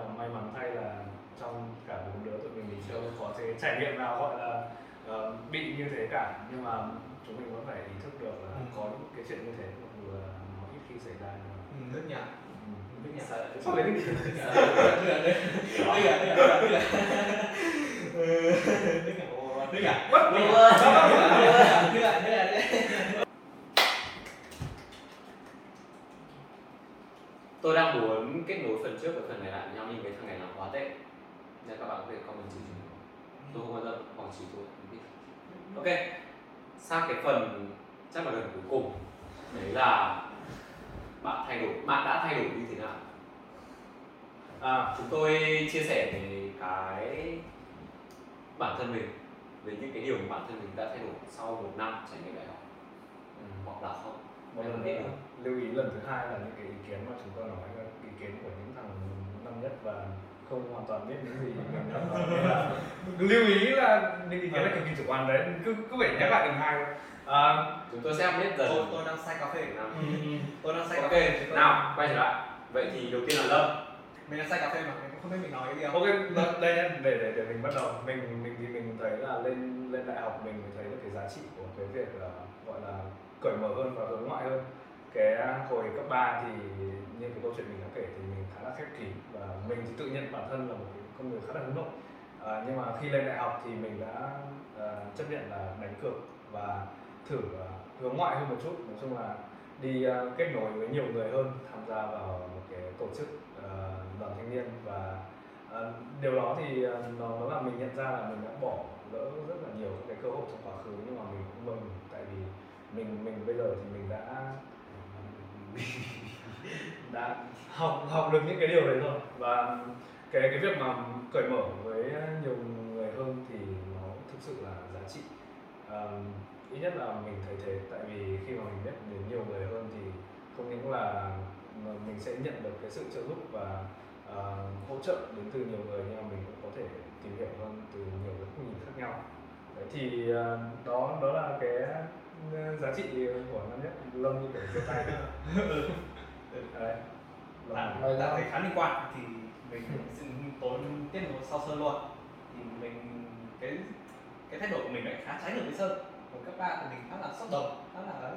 Mà may mắn thay là trong cả bốn đứa tụi mình thì chưa có cái trải nghiệm nào gọi là ờ, bị như thế cả nhưng mà chúng mình vẫn phải ý thức được là Ừ. có những cái chuyện như thế mặc dù là nó ít khi xảy ra nhưng mà Ừ, nước nhà ừ. nước nhà Sao lại thích nước nhà nước nhà nước nhà nước nhà nước nhà nước nhà Ừ, nước nhà nước nhà Bất nước ngờ. nhà nước nhà nước nhà nước nhà tôi đang muốn kết nối phần trước với phần này lại với nhau nhưng cái thằng này làm quá tệ. Nên các bạn có thể comment chỉ chúng tôi không quan tâm hoặc chỉ tôi. Không biết ok. Sang cái phần chắc là lần cuối cùng. Đấy là bạn thay đổi bạn đã thay đổi như thế nào? À, chúng tôi chia sẻ về cái bản thân mình về những cái điều mà bản thân mình đã thay đổi sau một năm trải nghiệm đại học. Ừ. hoặc là không Một lần nữa lưu ý lần thứ hai là những cái ý kiến mà chúng tôi nói là ý kiến của những thằng năm nhất và không hoàn toàn biết những gì mình đang nói. *laughs* Nên là lưu ý là những ý kiến là cực kỳ chủ quan đấy. Cứ cứ phải nhắc lại lần hai thôi. à, chúng tôi sẽ update dần. Tôi tôi đang say cà phê năm tôi đang say cà ok phê. Tôi- nào quay trở lại. Vậy thì đầu tiên là lâm. Mình đang say cà phê mà mình cũng không biết mình nói cái gì ok không đ- đây nhá. Để để để mình bắt đầu. Mình mình thì mình thấy là lên lên đại học mình thấy được cái giá trị của cái việc là gọi là cởi mở hơn và hướng ngoại hơn. Cái hồi cấp 3 thì như cái câu chuyện mình đã kể thì mình khá là khép kín và mình thì tự nhận bản thân là một cái con người khá là hướng nội. À, nhưng mà khi lên đại học thì mình đã à, chấp nhận là đánh cược và thử à, hướng ngoại hơn một chút. Nói chung là đi ờ, kết nối với nhiều người hơn tham gia vào một cái tổ chức ờ, đoàn thanh niên và ờ, điều đó thì ờ, nó nó làm mình nhận ra là mình đã bỏ lỡ rất là nhiều các cái cơ hội trong quá khứ nhưng mà mình cũng mừng tại vì mình mình bây giờ thì mình đã *laughs* đã học học được những cái điều đấy rồi. Và cái cái việc mà cởi mở với nhiều người hơn thì nó thực sự là giá trị. Um, ít nhất là mình thấy thế. Tại vì khi mà mình biết đến nhiều người hơn thì không những là mình sẽ nhận được cái sự trợ giúp và uh, hỗ trợ đến từ nhiều người nhưng mà mình cũng có thể tìm hiểu hơn từ nhiều góc nhìn khác nhau. Đấy thì uh, đó đó là cái giá trị của năm nhất lâm như kiểu chia tay đấy. Bạn Ngoài ra- đã thấy khá liên quan. Thì mình xin tốn tiết một sau sơn luôn. Thì mình cái cái thái độ của mình lại khá trái ngược với sơn. Hồi cấp ba thì mình khá là sốc đồng khá là ấy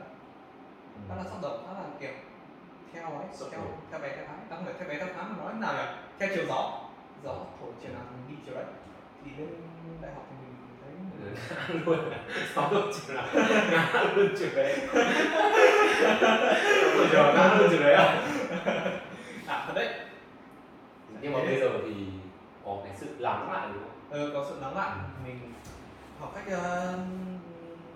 khá là sốc đồng khá là kiểu theo ấy Sốc theo đồng. theo bé theo thái không phải theo bé theo thái mà nói nào nhỉ? Theo chiều gió. Gió thổi chiều nào mình đi chiều đấy. Thì lên đại học mình luôn sáu lúc chừng nào ngã luôn chừng đấy bây giờ ngã luôn chừng đấy à? À thật đấy. Nhưng mà bây giờ thì có cái sự lắng lại đúng không? Ờ, có sự nóng lại. Mình học cách ờ,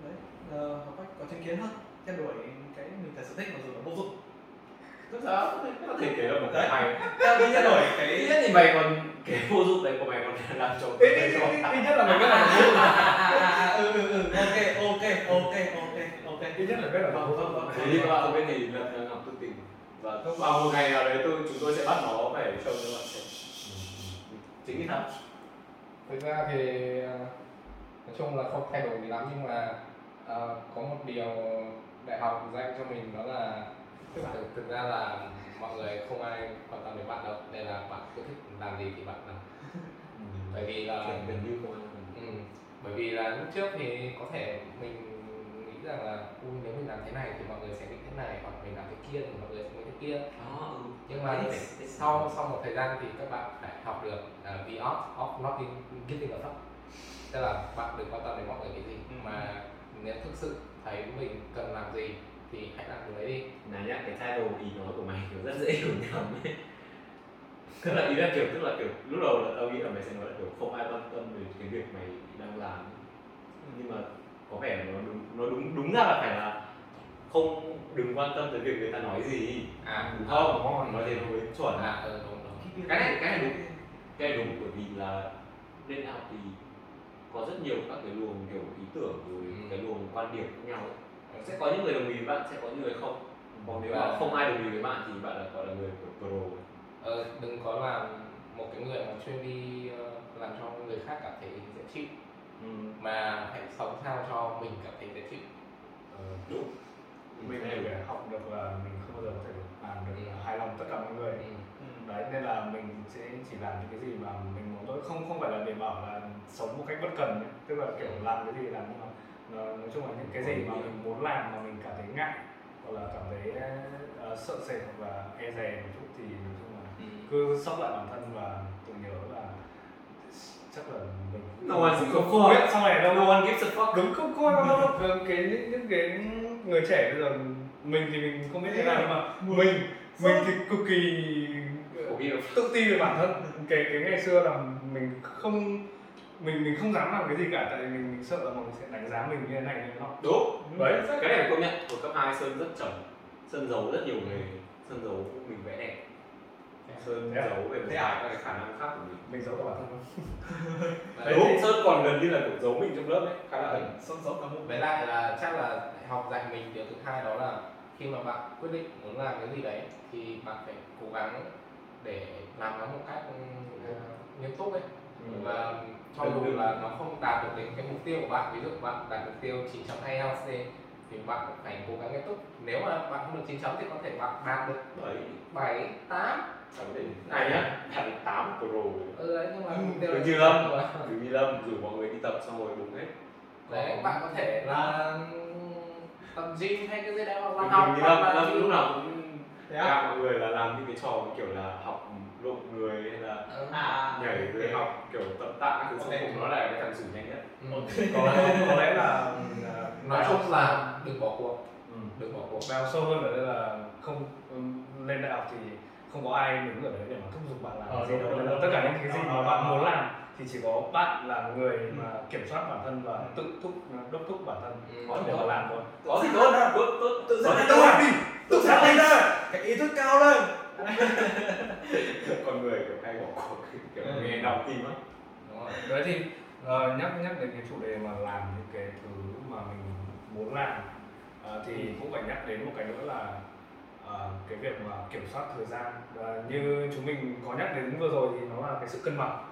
đấy ờ, học cách có chứng kiến hơn theo đuổi cái mình thật sự thích mặc dù nó vô dụng. Rất là có thể kể là một cái hay. Theo đuổi cái nhất thì mày còn cái vô dụng đấy của mày còn *laughs* làm cho ít ít ít ít nhất là mình biết là vô dụng. *laughs* ừ ừ ừ ok ok ok ok ok ít nhất là biết là vô Vâng, dụng. vâng, vâng. Thế đi các bạn không biết thì là là ngọc tự tình và vào một ngày nào đấy tôi chúng tôi sẽ bắt nó phải show cho bạn xem chính vì thật thực ra thì ờ, nói chung là không thay đổi gì lắm nhưng mà ờ, có một điều đại học dạy cho mình đó là thực, thực ra là mọi người không ai quan tâm đến bạn đâu nên là bạn cứ thích làm gì thì bạn làm. *laughs* Bởi vì là gần như không ừ, bởi vì là lúc trước thì có thể mình nghĩ rằng là "Ui, nếu mình làm thế này thì mọi người sẽ nghĩ thế này hoặc mình làm thế kia thì mọi người sẽ nghĩ thế kia. Nhưng mà sau sau một thời gian thì các bạn phải học được uh, the art of not in giving a fuck. Tức là bạn đừng quan tâm đến mọi người cái gì. Ừ. mà nếu thực sự thấy mình cần làm gì thì hãy làm điều đấy đi. Này nhá cái title ý nói của mày kiểu rất dễ hiểu nhầm ấy. *laughs* Tức là ý là kiểu tức là kiểu lúc đầu là tao nghĩ là mày sẽ nói là kiểu không ai quan tâm về cái việc mày đang làm. Nhưng mà có vẻ là nó đúng nó đúng đúng ra là phải là không đừng quan tâm tới việc người ta nói gì. À đúng không? Nói thế nó mới chuẩn. À ừ, đúng đúng. Cái này cái này đúng. cái này đúng bởi vì là lên học thì có rất nhiều các cái luồng kiểu ý tưởng rồi Ừ. cái luồng quan điểm khác nhau ấy. Sẽ có những người đồng ý với bạn sẽ có những người không? Còn nếu mà Và- không ai đồng ý với bạn thì bạn là gọi là người kiểu pro ờ, đừng có làm một cái người mà chuyên đi ờ, làm cho người khác cảm thấy dễ chịu. Mà hãy sống sao cho mình cảm thấy dễ chịu. Ờ, đúng. Mình phải học được là mình không bao giờ có thể làm được Ừ. hài lòng tất cả mọi người. Ừ. đấy nên là mình sẽ chỉ làm những cái gì mà mình muốn thôi. Không không phải là để bảo là sống một cách bất cần nhé. tức là kiểu Ừ. làm cái gì làm nhưng mà nói chung là những cái gì mà mình muốn làm mà mình cảm thấy ngại hoặc là cảm thấy uh, sợ sệt hoặc là e dè một chút thì nói chung là Ừ. cứ sốc lại bản thân và tự nhớ là chắc là mình No one cũng gives a không fuck. biết sau này đâu. No one gives a fuck. Đúng không coi đâu đâu cái những, những cái người trẻ bây giờ mình thì mình không biết thế nào nhưng mà mình mình thì cực kỳ tự ti về bản thân. Cái cái ngày xưa là mình không mình mình không dám làm cái gì cả tại vì mình, mình sợ là mọi người sẽ đánh giá mình như thế này như thế nọ đúng đấy cái này công nhận. Của cấp 2 sơn rất chậm. Sơn giấu rất nhiều nghề. Sơn giấu mình vẽ đẹp. Sơn Thế à? giấu về một Thế vài à? các cái khả năng khác của mình. Mình giấu cả bản thân không Đấy, đúng sơn còn gần như là kiểu giấu mình trong lớp ấy khá là ẩn sống sống cả một với lại là chắc là đại học dạy mình điều thứ hai đó là khi mà bạn quyết định muốn làm cái gì đấy thì bạn phải cố gắng để làm nó một cách ừ, nghiêm túc ấy. Và cho dù là nó không đạt được đến cái mục tiêu của bạn. Ví dụ bạn đạt mục tiêu 9 chấm IELTS thì bạn cũng phải cố gắng nghiêm túc nếu mà bạn không được 9 chấm thì có thể bạn đạt được đấy 7, 8 chẳng định này nhá. Đạt được 8 pro ừ đấy nhưng mà Ừ, mục tiêu là như 9 Lâm. Đừng như Lâm rủ mọi người đi tập xong rồi đúng hết đấy bạn có thể là tập gym hay cái gì đấy hoặc là học như Lâm Lâm lúc nào cũng gạt mọi người là làm những cái trò kiểu là học lộn người hay là Ừ. à. nhảy rồi học kiểu tập tạ thứ sau Ok. cùng nó là cái thằng sủ nhanh nhất. Ừ. *laughs* có có lẽ là nói chung là đừng bỏ cuộc. Ừ. đừng bỏ cuộc. Đào sâu hơn ở đây là không ừm, lên đại học thì không có ai đứng ở đấy để mà thúc giục bạn làm Ờ, gì đâu. là tất cả những cái gì Ờ, mà ờ, bạn ờ. muốn làm thì chỉ có bạn là người Ừ. mà kiểm soát bản thân và Ừ. tự thúc đốc thúc bản thân. Ừ. để mà làm thôi. Có gì tốt tốt tốt tự có gì giác lên đi tự giác lên ra. Cái ý thức cao lên *laughs* con người kiểu hay bỏ cuộc kiểu Ừ. nghe đau tim á. Đúng rồi. Đấy thì ờ, nhắc nhắc đến cái chủ đề mà làm những cái thứ mà mình muốn làm ờ, thì cũng phải nhắc đến một cái nữa là ờ, cái việc mà kiểm soát thời gian. Và như chúng mình có nhắc đến vừa rồi thì nó là cái sự cân bằng.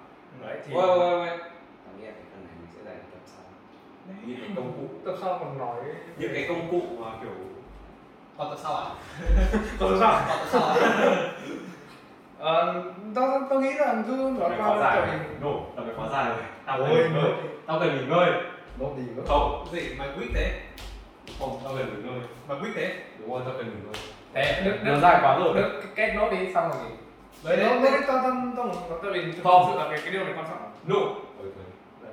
Đấy thì Ôi, ôi, ôi. Tao nghĩ là cái phần này mình sẽ dành tập sau. Những cái công cụ. Tập sau còn nói những cái công cụ mà kiểu à? Tập sau còn tập sau à? *laughs* *laughs* Ờ, tao tao nghĩ là cứ nói phải qua tại rồi. vì nổ tao phải khóa dài rồi. Tao cần Ôi, nghỉ ngơi. tao cần nghỉ ngơi. Nốt gì nữa không. Gì? Mày quyết thế? Không tao cần nghỉ ngơi. Mày quyết thế? Đúng rồi tao cần nghỉ ngơi. Thế. Nó đức dài quá rồi. đức kết nốt đi xong rồi nghỉ. Đấy Đấy, nó đấy. tao tao tao tao tại vì thực Không. sự là cái cái điều này quan trọng nổ. Ôi, thôi.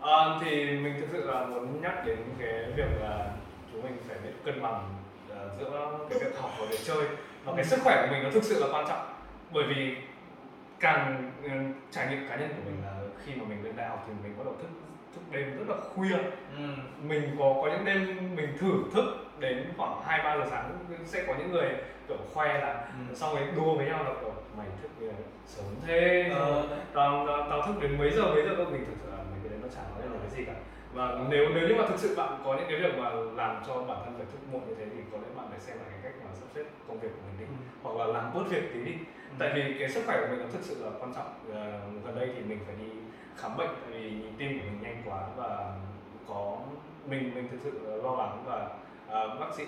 Ờ, thì mình thực sự là muốn nhắc đến cái việc là chúng mình phải biết cân bằng ờ, giữa cái việc học và việc chơi. Và cái sức khỏe của mình nó thực sự là quan trọng. Bởi vì càng ừ, trải nghiệm cá nhân của mình là khi mà mình lên đại học thì mình bắt đầu thức thức đêm rất là khuya. Ừ. Mình có có những đêm mình thử thức đến khoảng hai ba giờ sáng sẽ có những người kiểu khoe là Ừ. xong rồi đua với nhau là kiểu mày thức này sớm thế. Ờ, tao, tao, tao thức đến mấy giờ mấy giờ mình thực sự là mấy cái đấy nó chẳng nói được cái gì cả và nếu nếu như mà thực sự bạn có những cái việc mà làm cho bản thân phải thức muộn như thế thì có lẽ bạn phải xem lại cái cách mà sắp xếp công việc của mình đi Ừ. hoặc là làm bớt việc tí đi. Tại vì cái sức khỏe của mình nó thực sự là quan trọng Ờ, gần đây thì mình phải đi khám bệnh tại vì nhịp tim của mình nhanh quá và có mình mình thực sự lo lắng và à, bác sĩ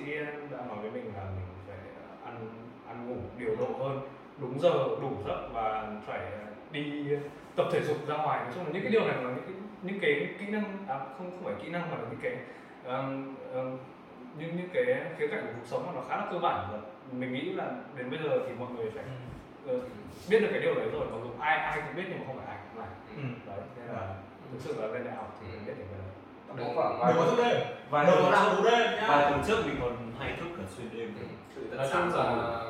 đã nói với mình là mình phải ăn ăn ngủ điều độ hơn. Đúng giờ đủ giấc và phải đi tập thể dục ra ngoài. Nói chung là những cái điều này là những cái những cái kỹ năng à, không không phải kỹ năng mà là những cái um, um, những những cái khía cạnh của cuộc sống mà nó khá là cơ bản và mình nghĩ là đến bây giờ thì mọi người phải ờ, biết được cái điều đấy rồi. Mặc dù ai ai cũng biết nhưng mà không phải ai cũng làm. Ừ. đấy nên là thực sự là lên đại học thì mình biết được cái đấy. Đừng có thức đêm vài đừng tuần có làm trước. bù đêm nhá vài tuần trước mình còn hay thức cả xuyên đêm. Sự nói chung là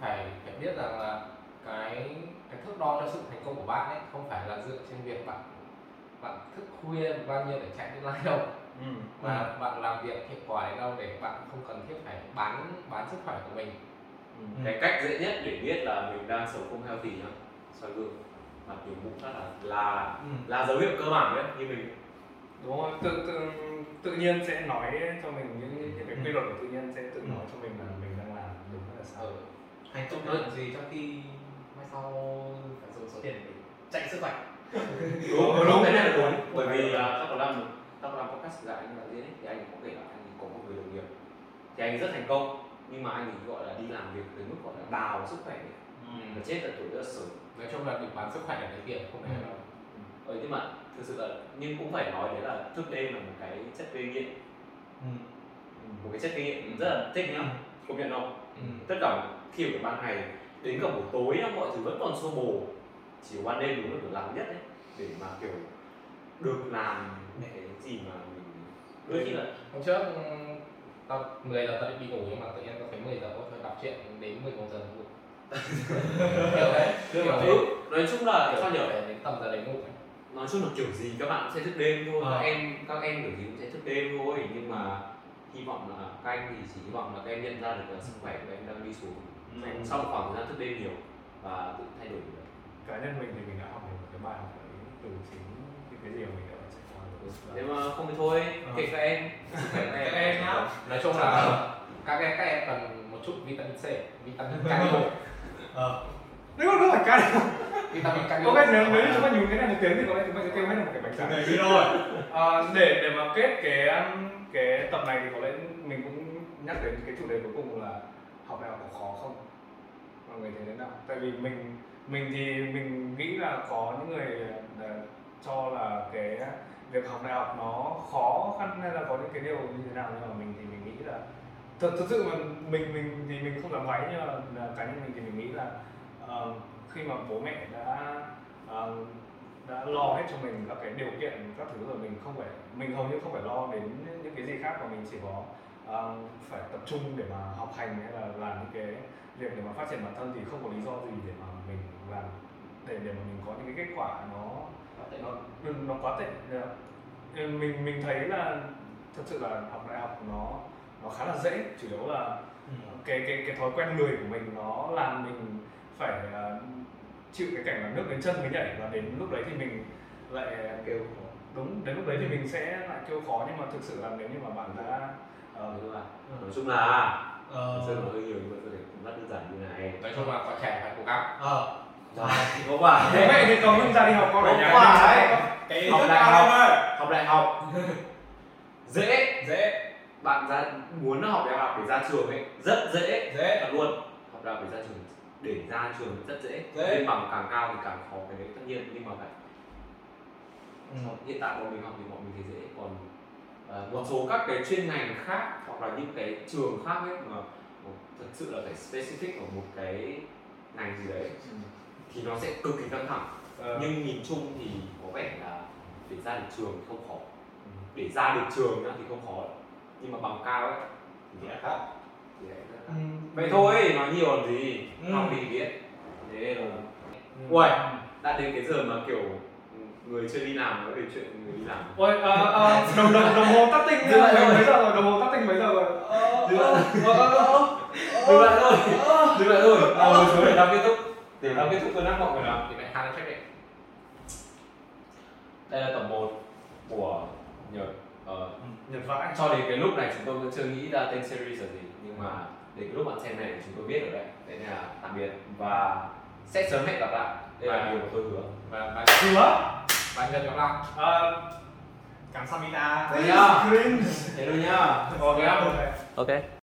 phải phải biết rằng là cái cái thước đo cho sự thành công của bạn ấy không phải là dựa trên việc bạn bạn thức khuya bao nhiêu để chạy deadline đâu ừ. mà bạn làm việc hiệu quả đến đâu để bạn không cần thiết phải bán bán sức khỏe của mình Ừ. cái cách dễ nhất để biết là mình đang sống không healthy nhá soi gương mặt nhiều mụn rất là là Ừ. là dấu hiệu cơ bản đấy như mình đúng rồi tự tự tự nhiên sẽ nói cho mình những những cái Ừ. quy luật của tự nhiên sẽ tự Ừ. nói cho mình là mình đang làm đúng hay là sai ở hành chúc động đựng gì trong khi mai sau phải dùng số tiền để chạy sức khỏe đúng cái đúng. đúng bởi vì uh, tao có làm tao có làm podcast với anh đạo diễn ấy thì anh có kể là anh có một người đồng nghiệp. Thì anh rất thành công nhưng mà anh gọi là đi làm việc tới mức gọi là đào sức khỏe ấy. và chết ở tuổi rất là sớm. Nói chung là đừng bán sức khỏe để lấy tiền không phải đâu ờ nhưng mà thực sự là nhưng cũng phải nói đấy là thức đêm là một cái chất gây nghiện. Ừ. một cái chất gây nghiện rất là thích nhá công nhận không Ừ. tất cả khi ở ban ngày đến cả buổi tối nhá, mọi thứ vẫn còn xô bồ. Chỉ ban đêm đúng là được làm nhất đấy để mà kiểu được làm những cái gì mà đôi khi là hôm trước ừ, tao 10 giờ tao định đi ngủ nhưng mà tự nhiên tao thấy 10 giờ thôi đọc truyện đến 11 giờ ngủ. *laughs* Kiểu đấy kiểu ừ, thế. nói chung là sao nhở để đến tầm giờ đấy ngủ nói chung là kiểu gì các bạn cũng sẽ thức đêm thôi Ờ. các em các em kiểu gì cũng sẽ thức đêm thôi nhưng mà hy vọng là các anh thì chỉ hy vọng là các em nhận ra được là sức khỏe của em đang đi xuống. Ừ. sau một khoảng thời gian thức đêm nhiều và tự thay đổi được. Cá nhân mình thì mình đã học được một cái bài học đấy từ chính những cái gì mà mình đã trải qua rồi nếu mà không thì thôi Ờ. kệ các em. Khỏe các em Các em nhá. nói chung là các em các em cần một chút vitamin C vitamin canio ờ. Nếu mà không phải cái vitamin có lẽ nếu nếu chúng ta nhún cái này một tiếng thì có lẽ chúng ta sẽ kêu hết một cái bánh tráng. Đi rồi À, để để mà kết cái cái tập này thì có lẽ mình cũng nhắc đến cái chủ đề cuối cùng là học đại học có khó không? Mọi người thấy thế nào? Tại vì mình mình thì mình nghĩ là có những người ờ, cho là cái việc học đại học nó khó khăn hay là có những cái điều như thế nào? Nhưng mà mình thì mình nghĩ là thật thật sự mà mình mình thì mình không dám váy nhưng mà là cá nhân mình thì mình nghĩ là uh, khi mà bố mẹ đã uh, đã lo hết cho mình các cái điều kiện các thứ rồi mình không phải mình hầu như không phải lo đến những cái gì khác mà mình chỉ có uh, phải tập trung để mà học hành hay là làm những cái việc để mà phát triển bản thân thì không có lý do gì để mà mình làm để để mà mình có những cái kết quả nó nó nó quá tệ. Ừ, mình mình thấy là thật sự là học đại học nó nó khá là dễ chủ yếu là cái cái cái thói quen lười của mình nó làm mình phải ờ, chịu cái cảnh là nước đến chân mới nhảy và đến lúc đấy thì mình lại kêu đúng đến lúc đấy thì mình sẽ lại kêu khó nhưng mà thực sự là nếu như mà bạn đã ờ, đúng rồi. Ừ. nói chung là ờ. thật sự hơi nhiều nhưng mà thấy cũng rất đơn giản như này. Nói chung là có trẻ phải cố gắng. Ờ thì có phải bố mẹ thì cấm mình ra đi học con ở Không nhà phải. cái học đại học. học đại học. *laughs* Dễ dễ. Bạn ra muốn học đại học để ra trường ấy rất dễ. Dễ. Thật luôn. Học đại học để ra trường để ra trường rất dễ. Dễ. lên bằng càng cao thì càng khó cái đấy tất nhiên. Nhưng mà phải Ừ. hiện tại bọn mình học thì bọn mình thấy dễ. Còn ờ, một số các cái chuyên ngành khác hoặc là những cái trường khác ấy mà thật sự là phải specific ở một cái ngành gì đấy. Ừ. thì nó sẽ cực kỳ căng thẳng. Ờ, nhưng nhìn chung thì có vẻ là để ra được trường thì không khó. Để ra được trường thì không khó. Nhưng mà bằng cao ấy thì lại khó thì lại rất Ừ. vậy thôi nói nhiều làm gì? Ừ. học thì biết. Thế là Ừ. Uầy, đã đến cái giờ mà kiểu người chưa đi làm nói về chuyện người đi làm. Ôi, ờ, ờ, đồng đồng đồng hồ tắt tinh mấy mấy giờ rồi? Đồng hồ tắt tinh mấy giờ rồi? Dừng lại. dừng lại thôi. dừng lại thôi. Nào ngồi xuống để tao kết thúc để tao kết thúc cơn ác mộng rồi nào thì mẹ hai check định đây là tập 1 của nhật ờ, nhật vãi. cho đến cái lúc này chúng tôi vẫn chưa nghĩ ra tên series là gì nhưng mà đến cái lúc bạn xem này chúng tôi biết rồi đấy. Đấy là tạm biệt và sẽ sớm hẹn gặp lại. Đây là điều mà tôi hứa. Và và hứa? Và nhật gặp lại. Ờ, cảm samita. Thế nhá. Cringe. Thế thôi nhá. Ok. Ok